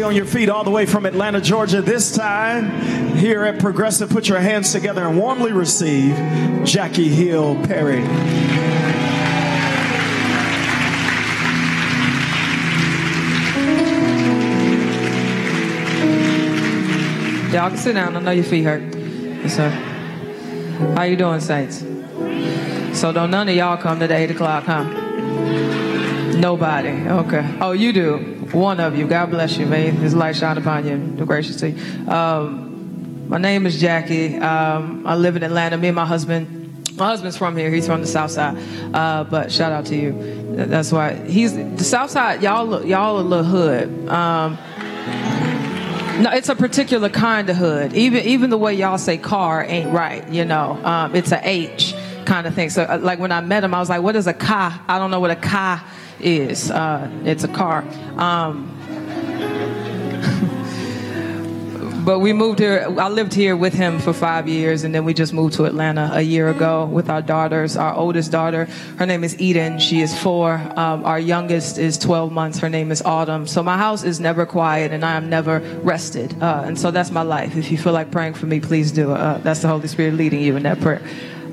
stay on your feet all the way from Atlanta, Georgia. This time, here at Progressive, put your hands together and warmly receive Jackie Hill Perry. Y'all can sit down. I know your feet hurt. Yes, sir. How you doing, Saints? So don't none of y'all come to the 8 o'clock, huh? Nobody. Okay. Oh, you do. One of you. God bless you. May His light shine upon you. The gracious to you. Um, my name is Jackie. Um, I live in Atlanta. Me and my husband. My husband's from here. He's from the South Side. Uh, but shout out to you. That's why he's the South Side. Y'all, look, y'all a little hood. Um, no, it's a particular kind of hood. Even even the way y'all say car ain't right. You know, um, it's a H kind of thing. So, uh, like when I met him, I was like, "What is a car?" I don't know what a car is. Uh, it's a car. Um, but we moved here. I lived here with him for five years, and then we just moved to Atlanta a year ago with our daughters. Our oldest daughter, her name is Eden. She is four. Um, our youngest is 12 months. Her name is Autumn. So my house is never quiet, and I am never rested. Uh, and so that's my life. If you feel like praying for me, please do. Uh, that's the Holy Spirit leading you in that prayer.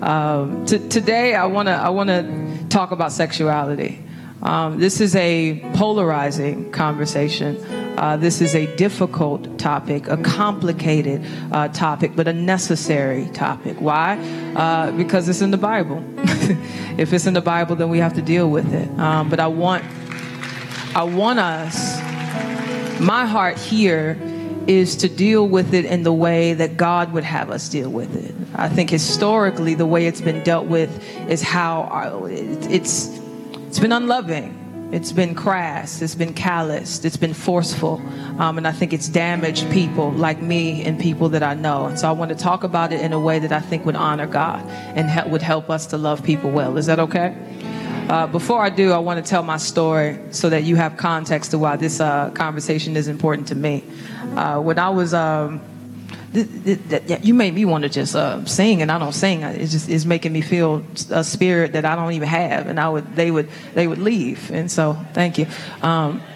Um, t- today, I want to I want to talk about sexuality. Um, this is a polarizing conversation. Uh, this is a difficult topic, a complicated uh, topic, but a necessary topic. Why? Uh, because it's in the Bible. if it's in the Bible, then we have to deal with it. Um, but I want, I want us. My heart here is to deal with it in the way that God would have us deal with it. I think historically, the way it's been dealt with is how our, it, it's it's been unloving. It's been crass. It's been calloused. It's been forceful. Um, and I think it's damaged people like me and people that I know. And so I want to talk about it in a way that I think would honor God and he- would help us to love people well. Is that okay? Uh, before I do, I want to tell my story so that you have context to why this uh, conversation is important to me. Uh, when I was. Um, you made me want to just uh, sing, and I don't sing. It's just it's making me feel a spirit that I don't even have, and I would they would they would leave, and so thank you. Um,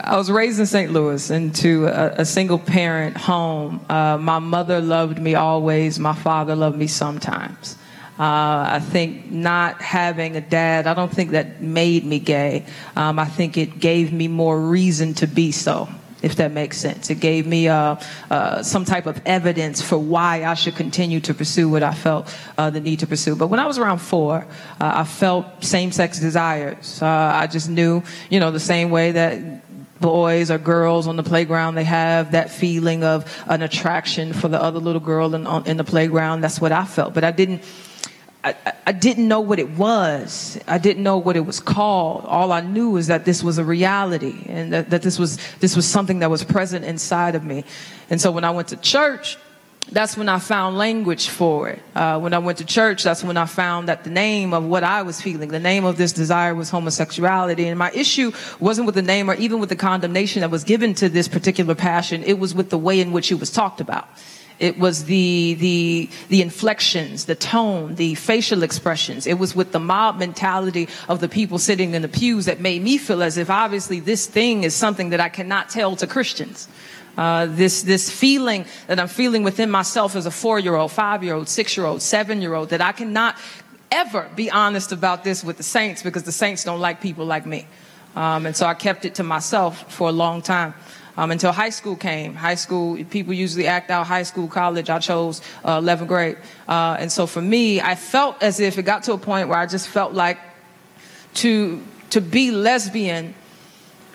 I was raised in St. Louis into a, a single parent home. Uh, my mother loved me always. My father loved me sometimes. Uh, I think not having a dad, I don't think that made me gay. Um, I think it gave me more reason to be so if that makes sense. It gave me uh, uh, some type of evidence for why I should continue to pursue what I felt uh, the need to pursue. But when I was around four, uh, I felt same sex desires. Uh, I just knew, you know, the same way that boys or girls on the playground they have that feeling of an attraction for the other little girl in, on, in the playground that's what i felt but i didn't I, I, didn't know what it was. I didn't know what it was called. All I knew was that this was a reality and that, that this was this was something that was present inside of me. And so when I went to church, that's when I found language for it. Uh, when I went to church, that's when I found that the name of what I was feeling, the name of this desire was homosexuality. And my issue wasn't with the name or even with the condemnation that was given to this particular passion. It was with the way in which it was talked about. It was the, the, the inflections, the tone, the facial expressions. It was with the mob mentality of the people sitting in the pews that made me feel as if obviously this thing is something that I cannot tell to Christians. Uh, this this feeling that I'm feeling within myself as a four year old, five year old, six year old, seven year old that I cannot ever be honest about this with the saints because the saints don't like people like me, um, and so I kept it to myself for a long time um, until high school came. High school, people usually act out high school, college. I chose uh, 11th grade. Uh, and so for me, I felt as if it got to a point where I just felt like to, to be lesbian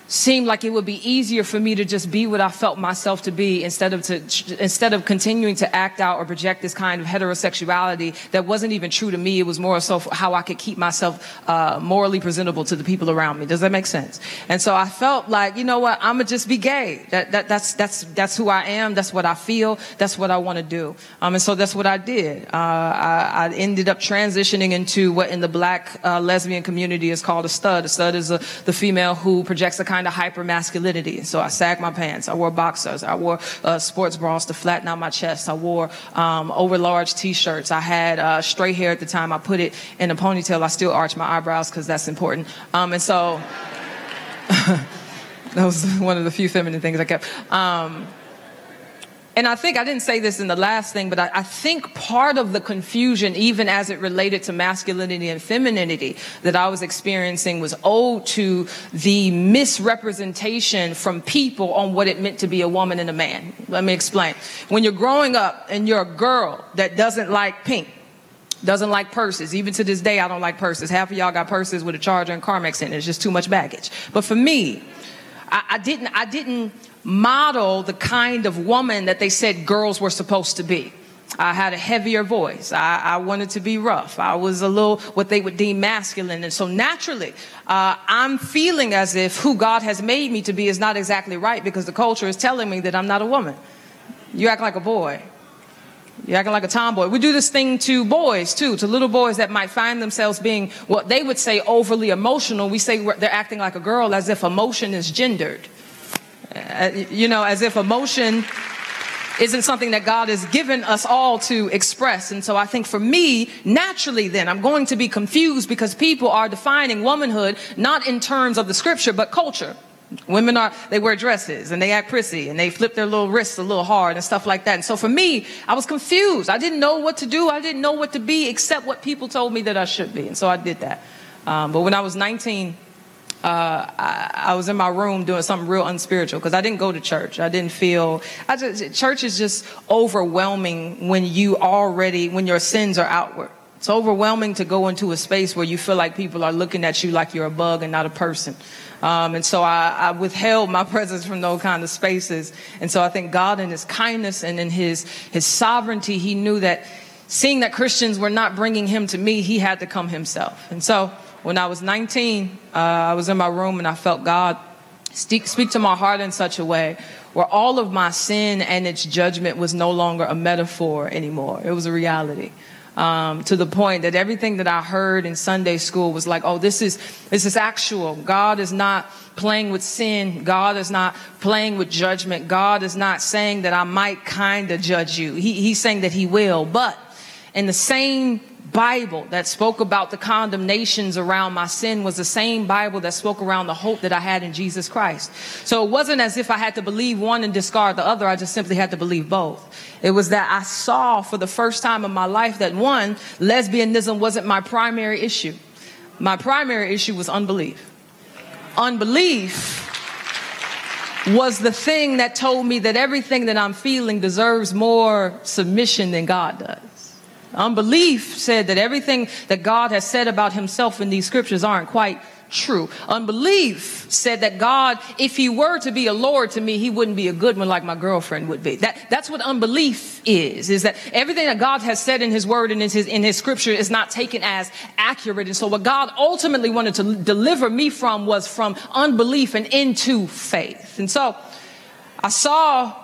seemed like it would be easier for me to just be what I felt myself to be instead of to instead of continuing to act out or project this kind of heterosexuality that wasn't even true to me. It was more so how I could keep myself uh, morally presentable to the people around me. Does that make sense? And so I felt like, you know what, I'm gonna just be gay. That, that that's that's that's who I am. That's what I feel. That's what I want to do. Um, and so that's what I did. Uh, I, I, ended up transitioning into what in the black uh, lesbian community is called a stud. A stud is a, the female who projects a kind kind of hyper masculinity. So I sagged my pants. I wore boxers. I wore uh, sports bras to flatten out my chest. I wore um, over large t-shirts. I had uh, straight hair at the time. I put it in a ponytail. I still arch my eyebrows because that's important. Um, and so that was one of the few feminine things I kept. Um, and I think I didn't say this in the last thing, but I, I, think part of the confusion, even as it related to masculinity and femininity that I was experiencing, was owed to the misrepresentation from people on what it meant to be a woman and a man. Let me explain. When you're growing up and you're a girl that doesn't like pink, doesn't like purses. Even to this day, I don't like purses. Half of y'all got purses with a charger and Carmex in it. It's just too much baggage. But for me, I, I didn't. I didn't model the kind of woman that they said girls were supposed to be. I had a heavier voice. I, I, wanted to be rough. I was a little what they would deem masculine. And so naturally, uh, I'm feeling as if who God has made me to be is not exactly right because the culture is telling me that I'm not a woman. You act like a boy. You're acting like a tomboy. We do this thing to boys too, to little boys that might find themselves being what they would say overly emotional. We say they're acting like a girl as if emotion is gendered. Uh, you know, as if emotion isn't something that God has given us all to express. And so I think for me, naturally then, I'm going to be confused because people are defining womanhood not in terms of the scripture, but culture. Women are, they wear dresses and they act prissy and they flip their little wrists a little hard and stuff like that. And so for me, I was confused. I didn't know what to do. I didn't know what to be except what people told me that I should be. And so I did that. Um, but when I was 19, uh, I, I, was in my room doing something real unspiritual because I didn't go to church. I didn't feel, I just, church is just overwhelming when you already, when your sins are outward. It's overwhelming to go into a space where you feel like people are looking at you like you're a bug and not a person. Um, and so I, I, withheld my presence from those kind of spaces. And so I think God in his kindness and in his, his sovereignty, he knew that seeing that Christians were not bringing him to me, he had to come himself. And so when I was 19, uh, I was in my room and I felt God speak, speak to my heart in such a way where all of my sin and its judgment was no longer a metaphor anymore. It was a reality. Um, to the point that everything that I heard in Sunday school was like, oh, this is, this is actual. God is not playing with sin. God is not playing with judgment. God is not saying that I might kind of judge you. He, he's saying that he will. But in the same Bible that spoke about the condemnations around my sin was the same Bible that spoke around the hope that I had in Jesus Christ. So it wasn't as if I had to believe one and discard the other. I just simply had to believe both. It was that I saw for the first time in my life that one, lesbianism wasn't my primary issue. My primary issue was unbelief. Unbelief was the thing that told me that everything that I'm feeling deserves more submission than God does. Unbelief said that everything that God has said about himself in these scriptures aren't quite true. Unbelief said that God, if he were to be a Lord to me, he wouldn't be a good one like my girlfriend would be. That, that's what unbelief is, is that everything that God has said in his word and in his, in his scripture is not taken as accurate. And so what God ultimately wanted to deliver me from was from unbelief and into faith. And so I saw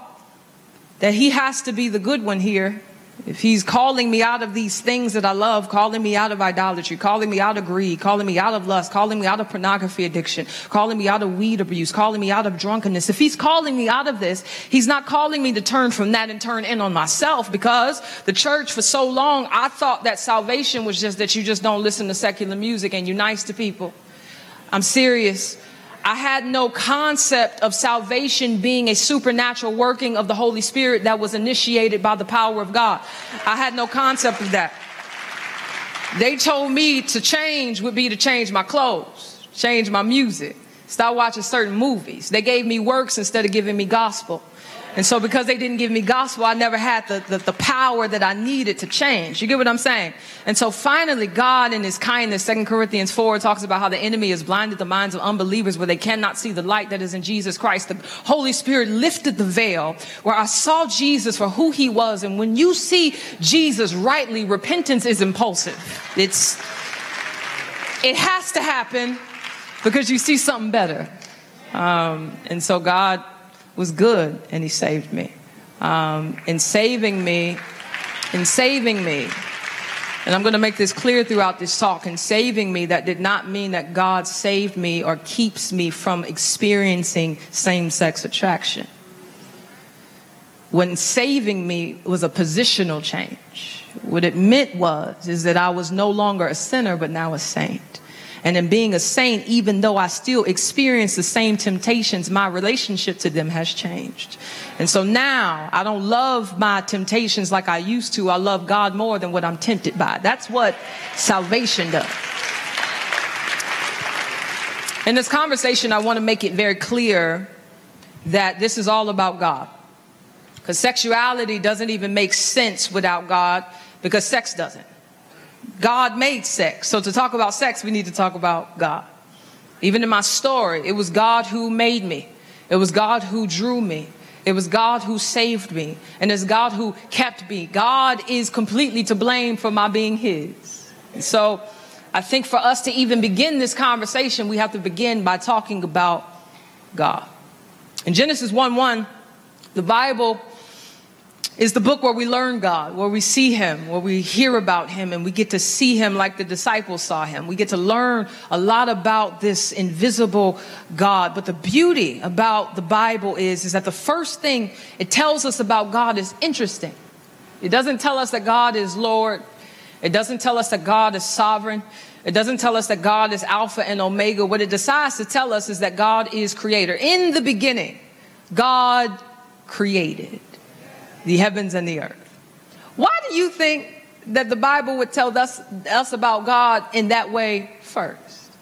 that he has to be the good one here if he's calling me out of these things that I love, calling me out of idolatry, calling me out of greed, calling me out of lust, calling me out of pornography addiction, calling me out of weed abuse, calling me out of drunkenness, if he's calling me out of this, he's not calling me to turn from that and turn in on myself because the church for so long, I thought that salvation was just that you just don't listen to secular music and you're nice to people. I'm serious. I had no concept of salvation being a supernatural working of the Holy Spirit that was initiated by the power of God. I had no concept of that. They told me to change would be to change my clothes, change my music, stop watching certain movies. They gave me works instead of giving me gospel. And so because they didn't give me gospel, I never had the, the, the, power that I needed to change. You get what I'm saying? And so finally, God in his kindness, Second Corinthians 4 talks about how the enemy has blinded the minds of unbelievers where they cannot see the light that is in Jesus Christ. The Holy Spirit lifted the veil where I saw Jesus for who he was. And when you see Jesus rightly, repentance is impulsive. It's, it has to happen because you see something better. Um, and so God was good and he saved me. Um, in saving me, in saving me, and I'm going to make this clear throughout this talk. In saving me, that did not mean that God saved me or keeps me from experiencing same sex attraction. When saving me was a positional change. What it meant was, is that I was no longer a sinner, but now a saint. And in being a saint, even though I still experience the same temptations, my relationship to them has changed. And so now I don't love my temptations like I used to. I love God more than what I'm tempted by. That's what salvation does. In this conversation, I want to make it very clear that this is all about God. Because sexuality doesn't even make sense without God, because sex doesn't. God made sex. So to talk about sex, we need to talk about God. Even in my story, it was God who made me. It was God who drew me. It was God who saved me. And it's God who kept me. God is completely to blame for my being His. So I think for us to even begin this conversation, we have to begin by talking about God. In Genesis 1 1, the Bible is the book where we learn God, where we see Him, where we hear about Him, and we get to see Him like the disciples saw Him. We get to learn a lot about this invisible God. But the beauty about the Bible is, is that the first thing it tells us about God is interesting. It doesn't tell us that God is Lord. It doesn't tell us that God is sovereign. It doesn't tell us that God is Alpha and Omega. What it decides to tell us is that God is creator. In the beginning, God created the heavens and the earth. Why do you think that the Bible would tell us, us about God in that way first?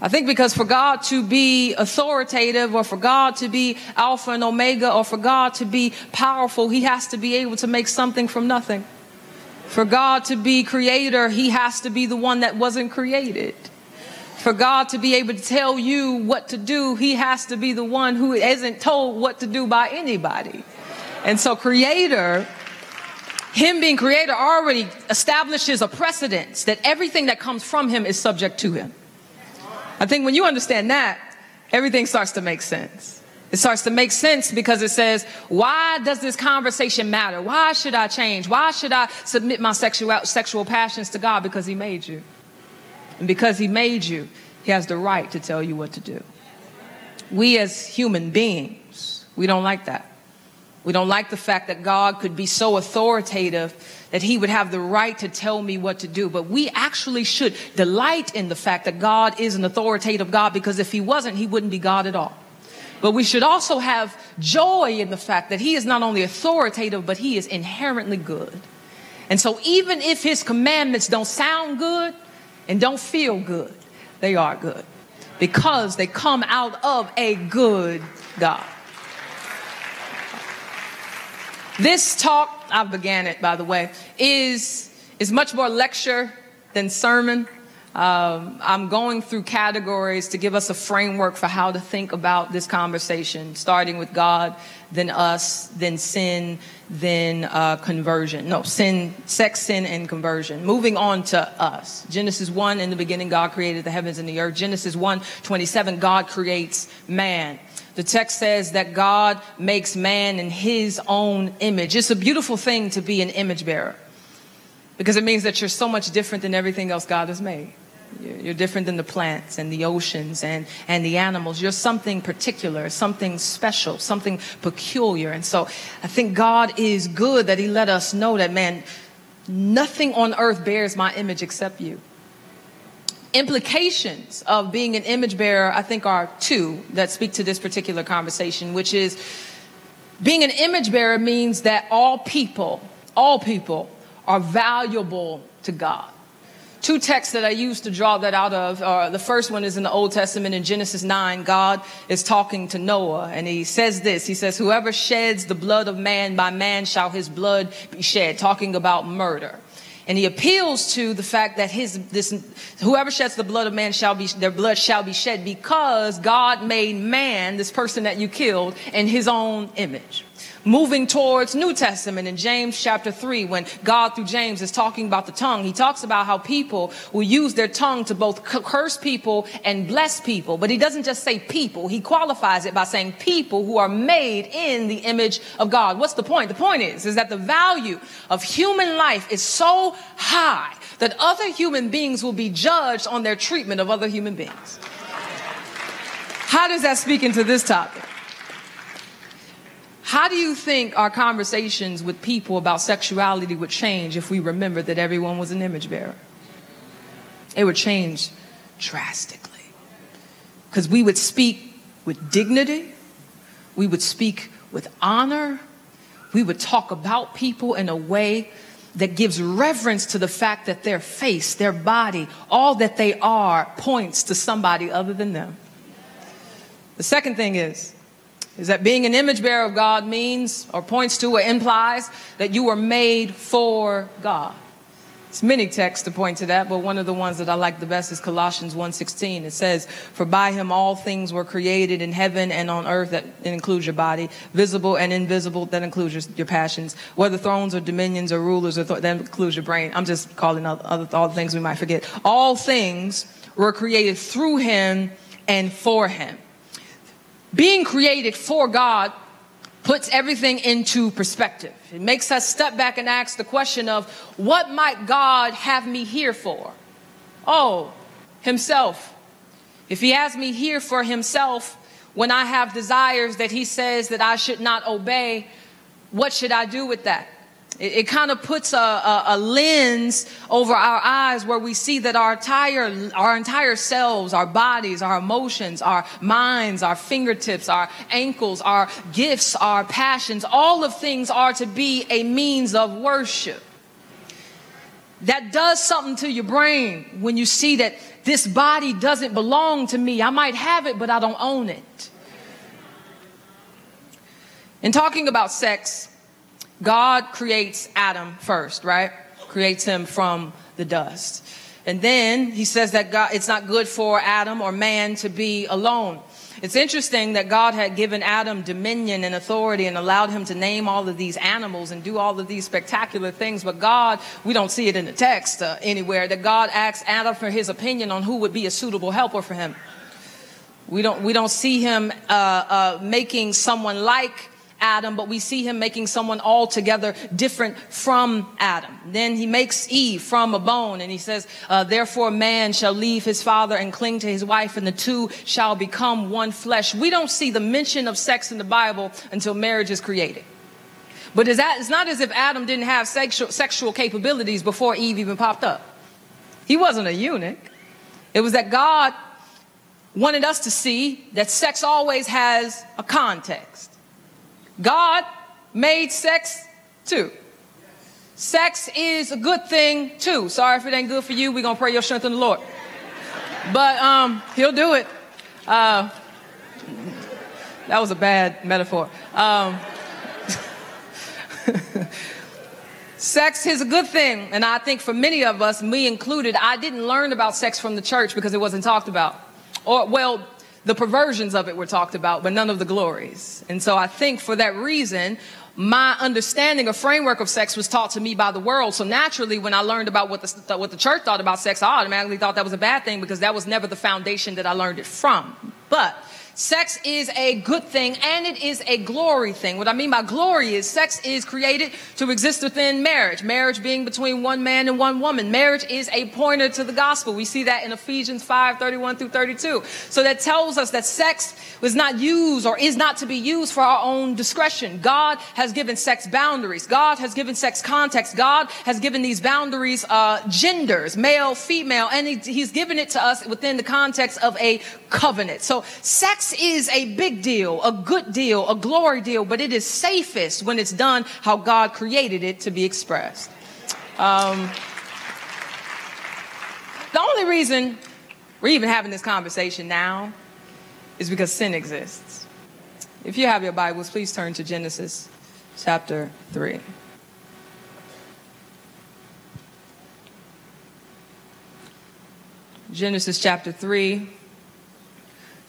I think because for God to be authoritative or for God to be Alpha and Omega or for God to be powerful, he has to be able to make something from nothing. For God to be creator, he has to be the one that wasn't created. For God to be able to tell you what to do, he has to be the one who isn't told what to do by anybody. And so, creator, him being creator already establishes a precedence that everything that comes from him is subject to him. I think when you understand that, everything starts to make sense. It starts to make sense because it says, why does this conversation matter? Why should I change? Why should I submit my sexual, sexual passions to God? Because He made you. And because He made you, He has the right to tell you what to do. We as human beings, we don't like that. We don't like the fact that God could be so authoritative that he would have the right to tell me what to do. But we actually should delight in the fact that God is an authoritative God because if he wasn't, he wouldn't be God at all. But we should also have joy in the fact that he is not only authoritative, but he is inherently good. And so even if his commandments don't sound good and don't feel good, they are good because they come out of a good God. This talk, I began it by the way, is, is much more lecture than sermon. Um, I'm going through categories to give us a framework for how to think about this conversation, starting with God, then us, then sin, then uh, conversion. No, sin, sex, sin, and conversion. Moving on to us. Genesis 1, in the beginning, God created the heavens and the earth. Genesis 1, 27, God creates man. The text says that God makes man in his own image. It's a beautiful thing to be an image bearer because it means that you're so much different than everything else God has made. You're different than the plants and the oceans and, and the animals. You're something particular, something special, something peculiar. And so I think God is good that He let us know that, man, nothing on earth bears my image except you implications of being an image bearer, I think, are two that speak to this particular conversation, which is being an image bearer means that all people, all people are valuable to God. Two texts that I use to draw that out of are the first one is in the Old Testament in Genesis 9. God is talking to Noah and he says this. He says, Whoever sheds the blood of man, by man shall his blood be shed, talking about murder. And he appeals to the fact that his, this, whoever sheds the blood of man shall be, their blood shall be shed because God made man, this person that you killed, in his own image moving towards New Testament in James chapter 3, when God through James is talking about the tongue, he talks about how people will use their tongue to both curse people and bless people. But he doesn't just say people, he qualifies it by saying people who are made in the image of God. What's the point? The point is, is that the value of human life is so high that other human beings will be judged on their treatment of other human beings. How does that speak into this topic? How do you think our conversations with people about sexuality would change if we remembered that everyone was an image bearer? It would change drastically. Because we would speak with dignity, we would speak with honor, we would talk about people in a way that gives reverence to the fact that their face, their body, all that they are points to somebody other than them. The second thing is, is that being an image bearer of God means or points to or implies that you were made for God. It's many texts to point to that, but one of the ones that I like the best is Colossians 1:16. It says, "For by him all things were created in heaven and on earth that includes your body, visible and invisible that includes your, your passions, whether thrones or dominions or rulers or th- that includes your brain." I'm just calling out other all the things we might forget. All things were created through him and for him. Being created for God puts everything into perspective. It makes us step back and ask the question of what might God have me here for? Oh, Himself. If He has me here for Himself, when I have desires that He says that I should not obey, what should I do with that? It, it kind of puts a, a, a, lens over our eyes where we see that our entire, our entire selves, our bodies, our emotions, our minds, our fingertips, our ankles, our gifts, our passions, all of things are to be a means of worship. That does something to your brain when you see that this body doesn't belong to me. I might have it, but I don't own it. In talking about sex, God creates Adam first, right? Creates him from the dust. And then he says that God, it's not good for Adam or man to be alone. It's interesting that God had given Adam dominion and authority and allowed him to name all of these animals and do all of these spectacular things. But God, we don't see it in the text uh, anywhere, that God asked Adam for his opinion on who would be a suitable helper for him. We don't, we don't see him uh, uh, making someone like Adam, but we see him making someone altogether different from Adam. Then he makes Eve from a bone, and he says, uh, Therefore, man shall leave his father and cling to his wife, and the two shall become one flesh. We don't see the mention of sex in the Bible until marriage is created. But it's not as if Adam didn't have sexual, sexual capabilities before Eve even popped up. He wasn't a eunuch. It was that God wanted us to see that sex always has a context. God made sex too. Sex is a good thing too. Sorry if it ain't good for you. We're going to pray your strength in the Lord. But um, he'll do it. Uh, that was a bad metaphor. Um, sex is a good thing. And I think for many of us, me included, I didn't learn about sex from the church because it wasn't talked about. Or, well, the perversions of it were talked about, but none of the glories. And so I think for that reason, my understanding of framework of sex was taught to me by the world. So naturally, when I learned about what the, what the church thought about sex, I automatically thought that was a bad thing because that was never the foundation that I learned it from. But Sex is a good thing and it is a glory thing. What I mean by glory is sex is created to exist within marriage. Marriage being between one man and one woman. Marriage is a pointer to the gospel. We see that in Ephesians 5 31 through 32. So that tells us that sex was not used or is not to be used for our own discretion. God has given sex boundaries. God has given sex context. God has given these boundaries uh, genders, male, female, and he, He's given it to us within the context of a covenant. So sex Sex is a big deal, a good deal, a glory deal, but it is safest when it's done how God created it to be expressed. Um, the only reason we're even having this conversation now is because sin exists. If you have your Bibles, please turn to Genesis chapter 3. Genesis chapter 3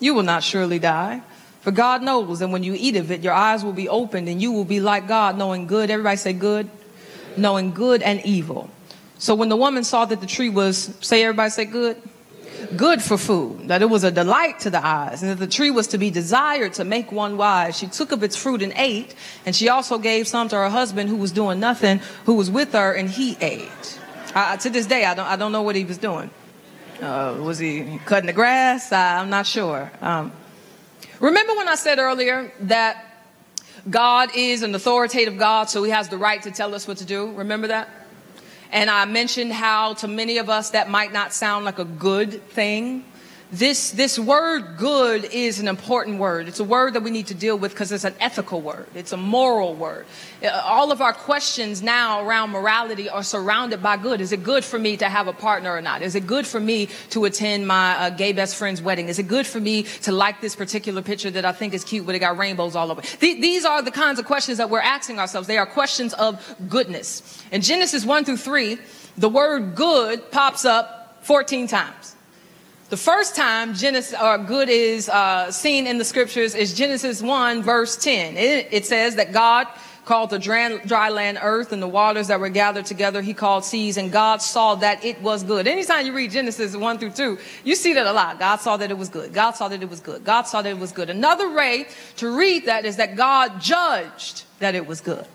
you will not surely die. For God knows and when you eat of it, your eyes will be opened and you will be like God, knowing good. Everybody say good. Knowing good and evil. So when the woman saw that the tree was, say everybody say good. good for food, that it was a delight to the eyes, and that the tree was to be desired to make one wise. She took of its fruit and ate, and she also gave some to her husband who was doing nothing, who was with her, and he ate. To this day, I don't, I don't know what he was doing. Uh, was he cutting the grass? I'm not sure. Um, remember when I said earlier that God is an authoritative God, so he has the right to tell us what to do? Remember that? And I mentioned how to many of us that might not sound like a good thing. This, this word good is an important word. It's a word that we need to deal with because it's an ethical word. It's a moral word. Uh, all of our questions now around morality are surrounded by good. Is it good for me to have a partner or not? Is it good for me to attend my uh, gay best friend's wedding? Is it good for me to like this particular picture that I think is cute but it got rainbows all over? Th- these are the kinds of questions that we're asking ourselves. They are questions of goodness. In Genesis 1 through 3, the word good pops up 14 times. The first time Genesis or good is uh, seen in the scriptures is Genesis 1 verse 10. It, it says that God called the dry, dry land earth and the waters that were gathered together he called seas and God saw that it was good. Anytime you read Genesis 1 through 2, you see that a lot. God saw that it was good. God saw that it was good. God saw that it was good. Another way to read that is that God judged that it was good.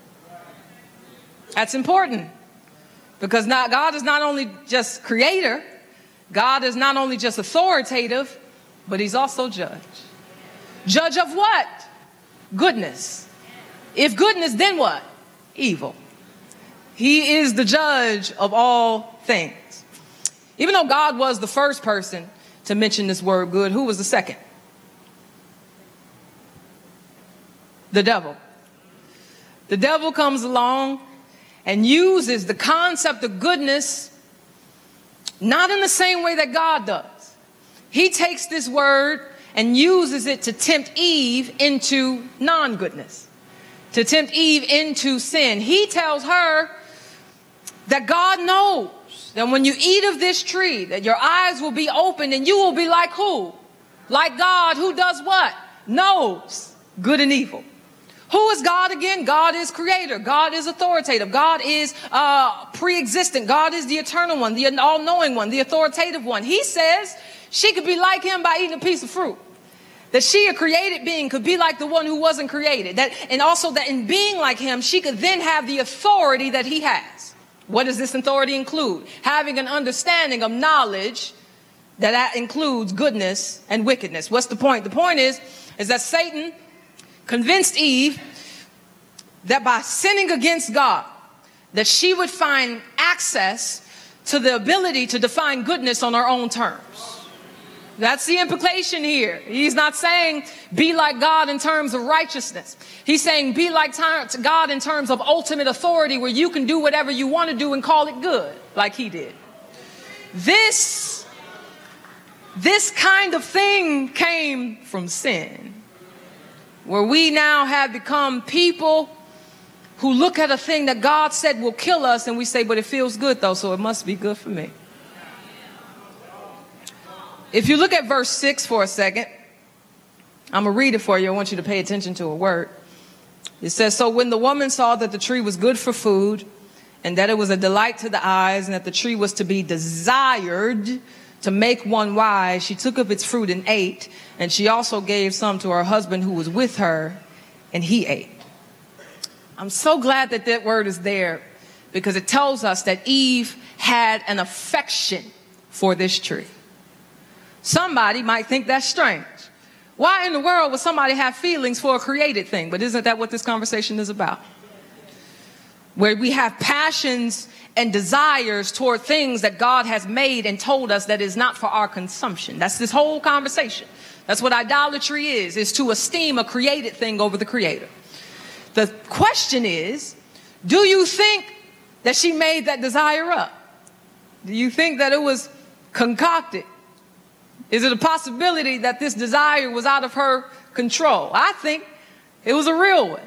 That's important because God is not only just creator, God is not only just authoritative, but he's also judge. Judge of what? Goodness. If goodness, then what? Evil. He is the judge of all things. Even though God was the first person to mention this word good, who was the second? The devil. The devil comes along and uses the concept of goodness not in the same way that God does. He takes this word and uses it to tempt Eve into non goodness, to tempt Eve into sin. He tells her that God knows that when you eat of this tree, that your eyes will be opened and you will be like who? Like God, who does what? Knows good and evil. Who is God again? God is creator. God is authoritative. God is uh, pre existent. God is the eternal one, the all knowing one, the authoritative one. He says she could be like him by eating a piece of fruit. That she, a created being, could be like the one who wasn't created. That, and also that in being like him, she could then have the authority that he has. What does this authority include? Having an understanding of knowledge that, that includes goodness and wickedness. What's the point? The point is, is that Satan convinced Eve that by sinning against God, that she would find access to the ability to define goodness on her own terms. That's the implication here. He's not saying be like God in terms of righteousness. He's saying be like God in terms of ultimate authority where you can do whatever you want to do and call it good, like he did. This, this kind of thing came from sin where we now have become people who look at a thing that God said will kill us and we say, but it feels good though, so it must be good for me. If you look at verse 6 for a second, I'm going to read it for you. I want you to pay attention to a word. It says, So when the woman saw that the tree was good for food, and that it was a delight to the eyes, and that the tree was to be desired to make one wise, she took of its fruit and ate, and she also gave some to her husband who was with her, and he ate. I'm so glad that that word is there because it tells us that Eve had an affection for this tree. Somebody might think that's strange. Why in the world would somebody have feelings for a created thing? But isn't that what this conversation is about? Where we have passions and desires toward things that God has made and told us that is not for our consumption. That's this whole conversation. That's what idolatry is, is to esteem a created thing over the creator. The question is, do you think that she made that desire up? Do you think that it was concocted? Is it a possibility that this desire was out of her control? I think it was a real one.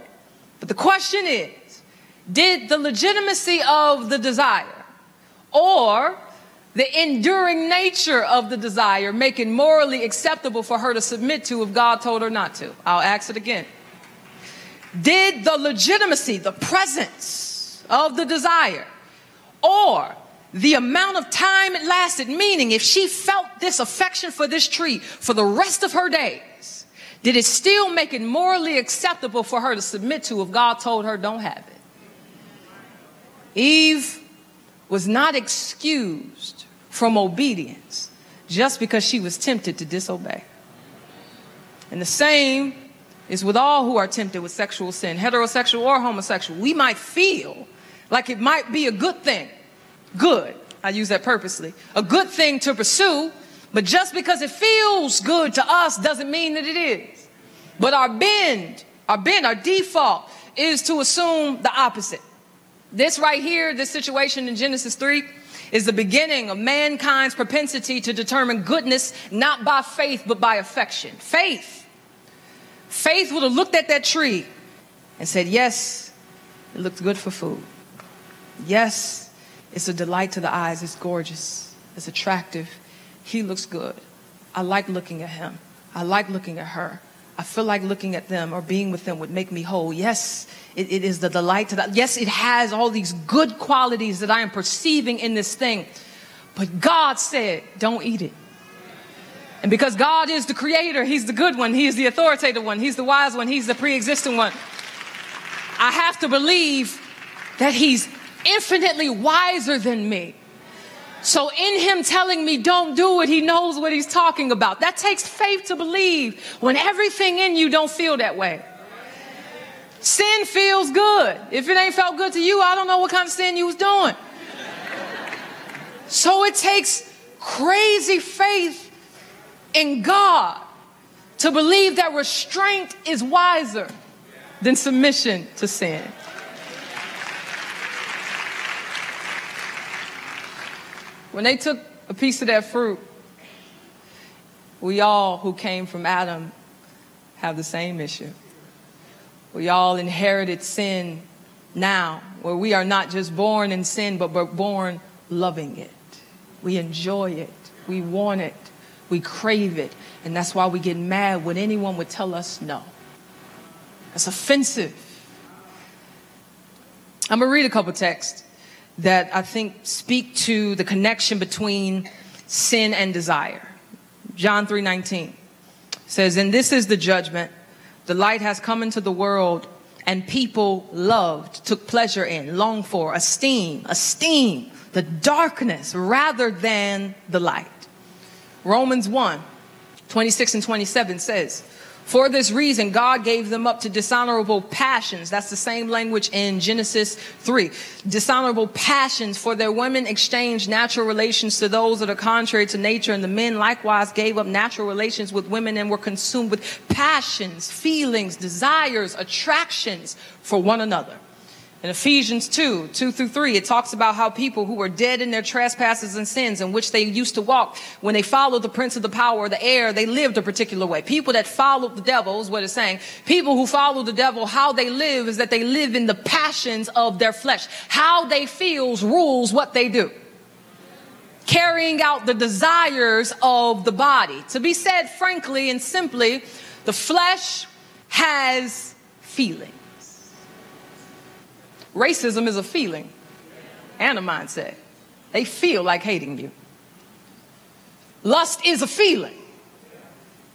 But the question is, did the legitimacy of the desire or the enduring nature of the desire make it morally acceptable for her to submit to if God told her not to? I'll ask it again. Did the legitimacy, the presence of the desire, or the amount of time it lasted, meaning if she felt this affection for this tree for the rest of her days, did it still make it morally acceptable for her to submit to if God told her don't have it? Eve was not excused from obedience just because she was tempted to disobey. And the same is with all who are tempted with sexual sin, heterosexual or homosexual. We might feel like it might be a good thing. Good. I use that purposely. A good thing to pursue, but just because it feels good to us doesn't mean that it is. But our bend, our bend, our default is to assume the opposite. This right here, this situation in Genesis 3, is the beginning of mankind's propensity to determine goodness not by faith but by affection. Faith. Faith would have looked at that tree and said, Yes, it looks good for food. Yes, it's a delight to the eyes. It's gorgeous. It's attractive. He looks good. I like looking at him. I like looking at her. I feel like looking at them or being with them would make me whole. Yes, it, it is the delight to that. Yes, it has all these good qualities that I am perceiving in this thing. But God said, don't eat it. And because God is the creator, He's the good one, He is the authoritative one, He's the wise one, He's the pre existing one. I have to believe that He's infinitely wiser than me. So, in him telling me don't do it, he knows what he's talking about. That takes faith to believe when everything in you don't feel that way. Sin feels good. If it ain't felt good to you, I don't know what kind of sin you was doing. So it takes crazy faith in God to believe that restraint is wiser than submission to sin. When they took a piece of that fruit, we all who came from Adam have the same issue. We all inherited sin now, where we are not just born in sin, but we're born loving it. We enjoy it. We want it. We crave it. And that's why we get mad when anyone would tell us no. That's offensive. I'm going to read a couple texts that I think speak to the connection between sin and desire. John 3:19 says, "And this is the judgment: the light has come into the world, and people loved, took pleasure in, longed for, esteem, esteem the darkness rather than the light." Romans 1, 26 and 27 says, for this reason, God gave them up to dishonorable passions. That's the same language in Genesis 3. Dishonorable passions, for their women exchanged natural relations to those that are contrary to nature, and the men likewise gave up natural relations with women and were consumed with passions, feelings, desires, attractions for one another. In Ephesians 2, 2 through 3, it talks about how people who were dead in their trespasses and sins in which they used to walk, when they followed the prince of the power of the air, they lived a particular way. People that followed the devil is what it's saying. People who follow the devil, how they live is that they live in the passions of their flesh. How they feels rules what they do. Carrying out the desires of the body. To be said frankly and simply, the flesh has feelings. Racism is a feeling and a mindset. They feel like hating you. Lust is a feeling.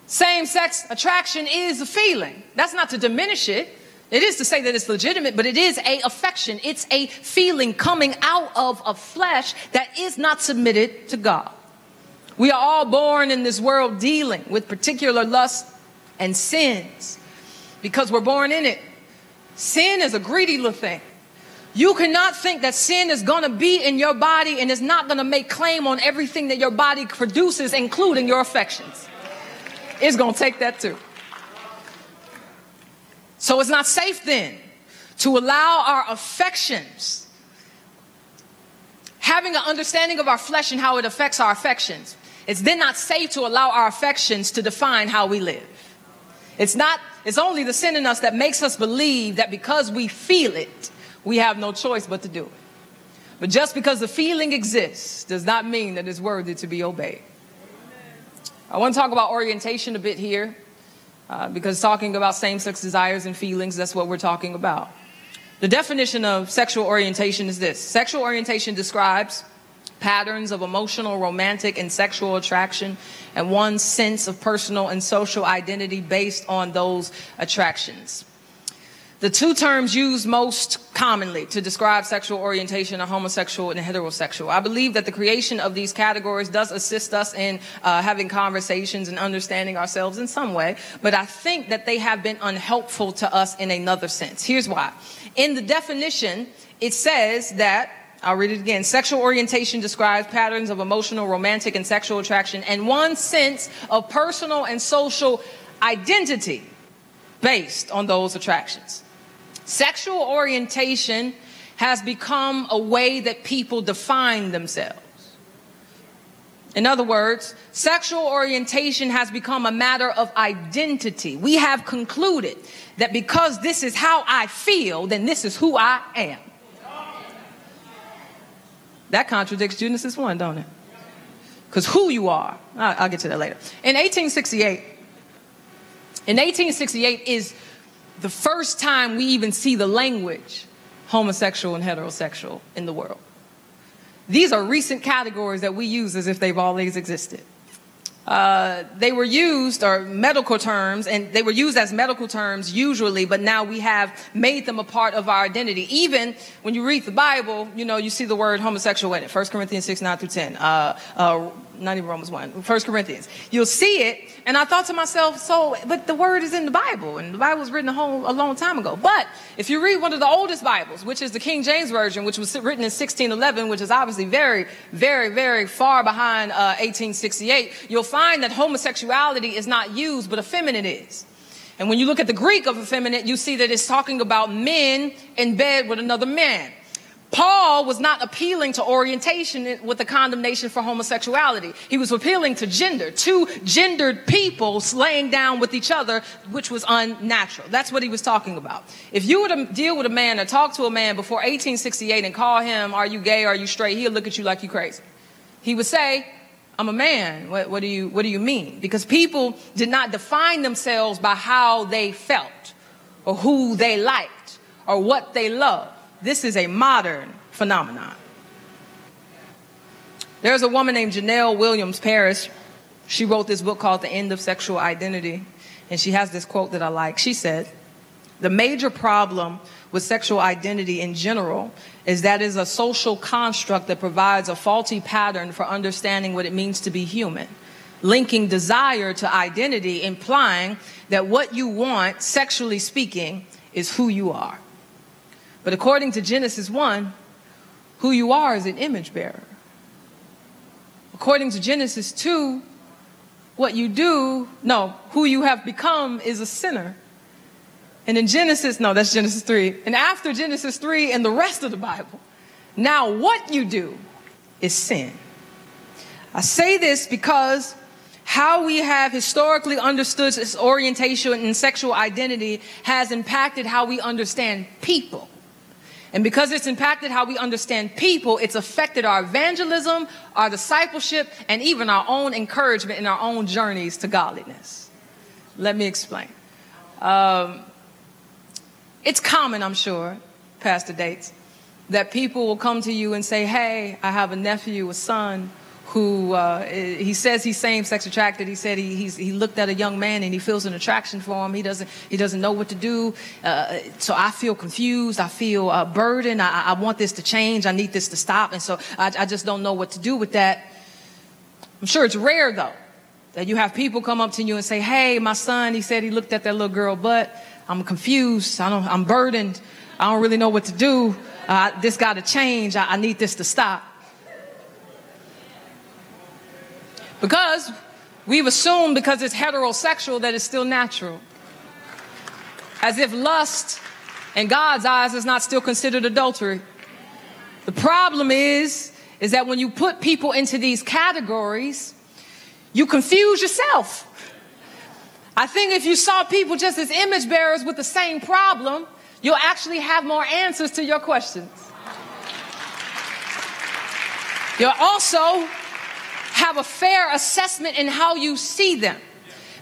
Same sex attraction is a feeling. That's not to diminish it. It is to say that it's legitimate, but it is a affection. It's a feeling coming out of a flesh that is not submitted to God. We are all born in this world dealing with particular lusts and sins because we're born in it. Sin is a greedy little thing. You cannot think that sin is going to be in your body and is not going to make claim on everything that your body produces, including your affections. It's going to take that too. So it's not safe then to allow our affections, having an understanding of our flesh and how it affects our affections, it's then not safe to allow our affections to define how we live. It's not, it's only the sin in us that makes us believe that because we feel it, we have no choice but to do it. But just because the feeling exists does not mean that it's worthy to be obeyed. I want to talk about orientation a bit here uh, because talking about same sex desires and feelings, that's what we're talking about. The definition of sexual orientation is this sexual orientation describes patterns of emotional, romantic, and sexual attraction, and one's sense of personal and social identity based on those attractions. The two terms used most commonly to describe sexual orientation are homosexual and heterosexual. I believe that the creation of these categories does assist us in uh, having conversations and understanding ourselves in some way, but I think that they have been unhelpful to us in another sense. Here's why. In the definition, it says that I'll read it again. Sexual orientation describes patterns of emotional, romantic, and sexual attraction and one sense of personal and social identity based on those attractions. Sexual orientation has become a way that people define themselves. In other words, sexual orientation has become a matter of identity. We have concluded that because this is how I feel, then this is who I am. That contradicts Genesis 1, don't it? Because who you are, I'll get to that later. In 1868, in 1868 is the first time we even see the language homosexual and heterosexual in the world. These are recent categories that we use as if they've always existed. Uh, they were used, or medical terms, and they were used as medical terms usually, but now we have made them a part of our identity. Even when you read the Bible, you know, you see the word homosexual in it. 1 Corinthians 6, 9 through 10. Uh, uh, not even Romans 1, 1 Corinthians. You'll see it, and I thought to myself, so, but the word is in the Bible, and the Bible was written a, whole, a long time ago. But if you read one of the oldest Bibles, which is the King James Version, which was written in 1611, which is obviously very, very, very far behind uh, 1868, you'll find that homosexuality is not used, but effeminate is. And when you look at the Greek of effeminate, you see that it's talking about men in bed with another man. Paul was not appealing to orientation with the condemnation for homosexuality. He was appealing to gender, two gendered people laying down with each other, which was unnatural. That's what he was talking about. If you were to deal with a man or talk to a man before 1868 and call him, Are you gay? Are you straight? He'll look at you like you crazy. He would say, I'm a man. What, what, do you, what do you mean? Because people did not define themselves by how they felt or who they liked or what they loved. This is a modern phenomenon. There's a woman named Jenell Williams Paris. She wrote this book called The End of Sexual Identity. And she has this quote that I like. She said, The major problem with sexual identity in general is that it is a social construct that provides a faulty pattern for understanding what it means to be human, linking desire to identity, implying that what you want, sexually speaking, is who you are. But according to Genesis 1, who you are is an image bearer. According to Genesis 2, what you do, no, who you have become is a sinner. And in Genesis, no, that's Genesis 3. And after Genesis 3 and the rest of the Bible, now what you do is sin. I say this because how we have historically understood this orientation and sexual identity has impacted how we understand people. And because it's impacted how we understand people, it's affected our evangelism, our discipleship, and even our own encouragement in our own journeys to godliness. Let me explain. Um, it's common, I'm sure, Pastor Dates, that people will come to you and say, Hey, I have a nephew, a son who uh, he says he's same-sex attracted. He said he, he looked at a young man and he feels an attraction for him. He doesn't he doesn't know what to do. Uh, so I feel confused. I feel uh, burdened. I, I, want this to change. I need this to stop. And so I, I just don't know what to do with that. I'm sure it's rare though that you have people come up to you and say, "Hey, my son, he said he looked at that little girl, but I'm confused. I don't, I'm burdened. I don't really know what to do. Uh, this got to change. I, I need this to stop." Because we've assumed because it's heterosexual that it's still natural. As if lust in God's eyes is not still considered adultery. The problem is, is that when you put people into these categories, you confuse yourself. I think if you saw people just as image bearers with the same problem, you'll actually have more answers to your questions. You'll also have a fair assessment in how you see them.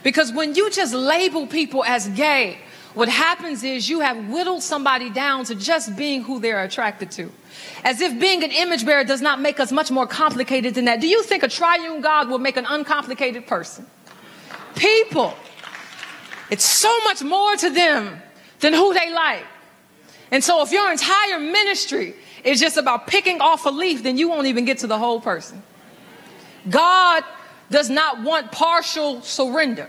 Because when you just label people as gay what happens is you have whittled somebody down to just being who they're attracted to. As if being an image bearer does not make us much more complicated than that. Do you think a triune God will make an uncomplicated person? People. It's so much more to them than who they like. And so if your entire ministry is just about picking off a leaf, then you won't even get to the whole person. God does not want partial surrender.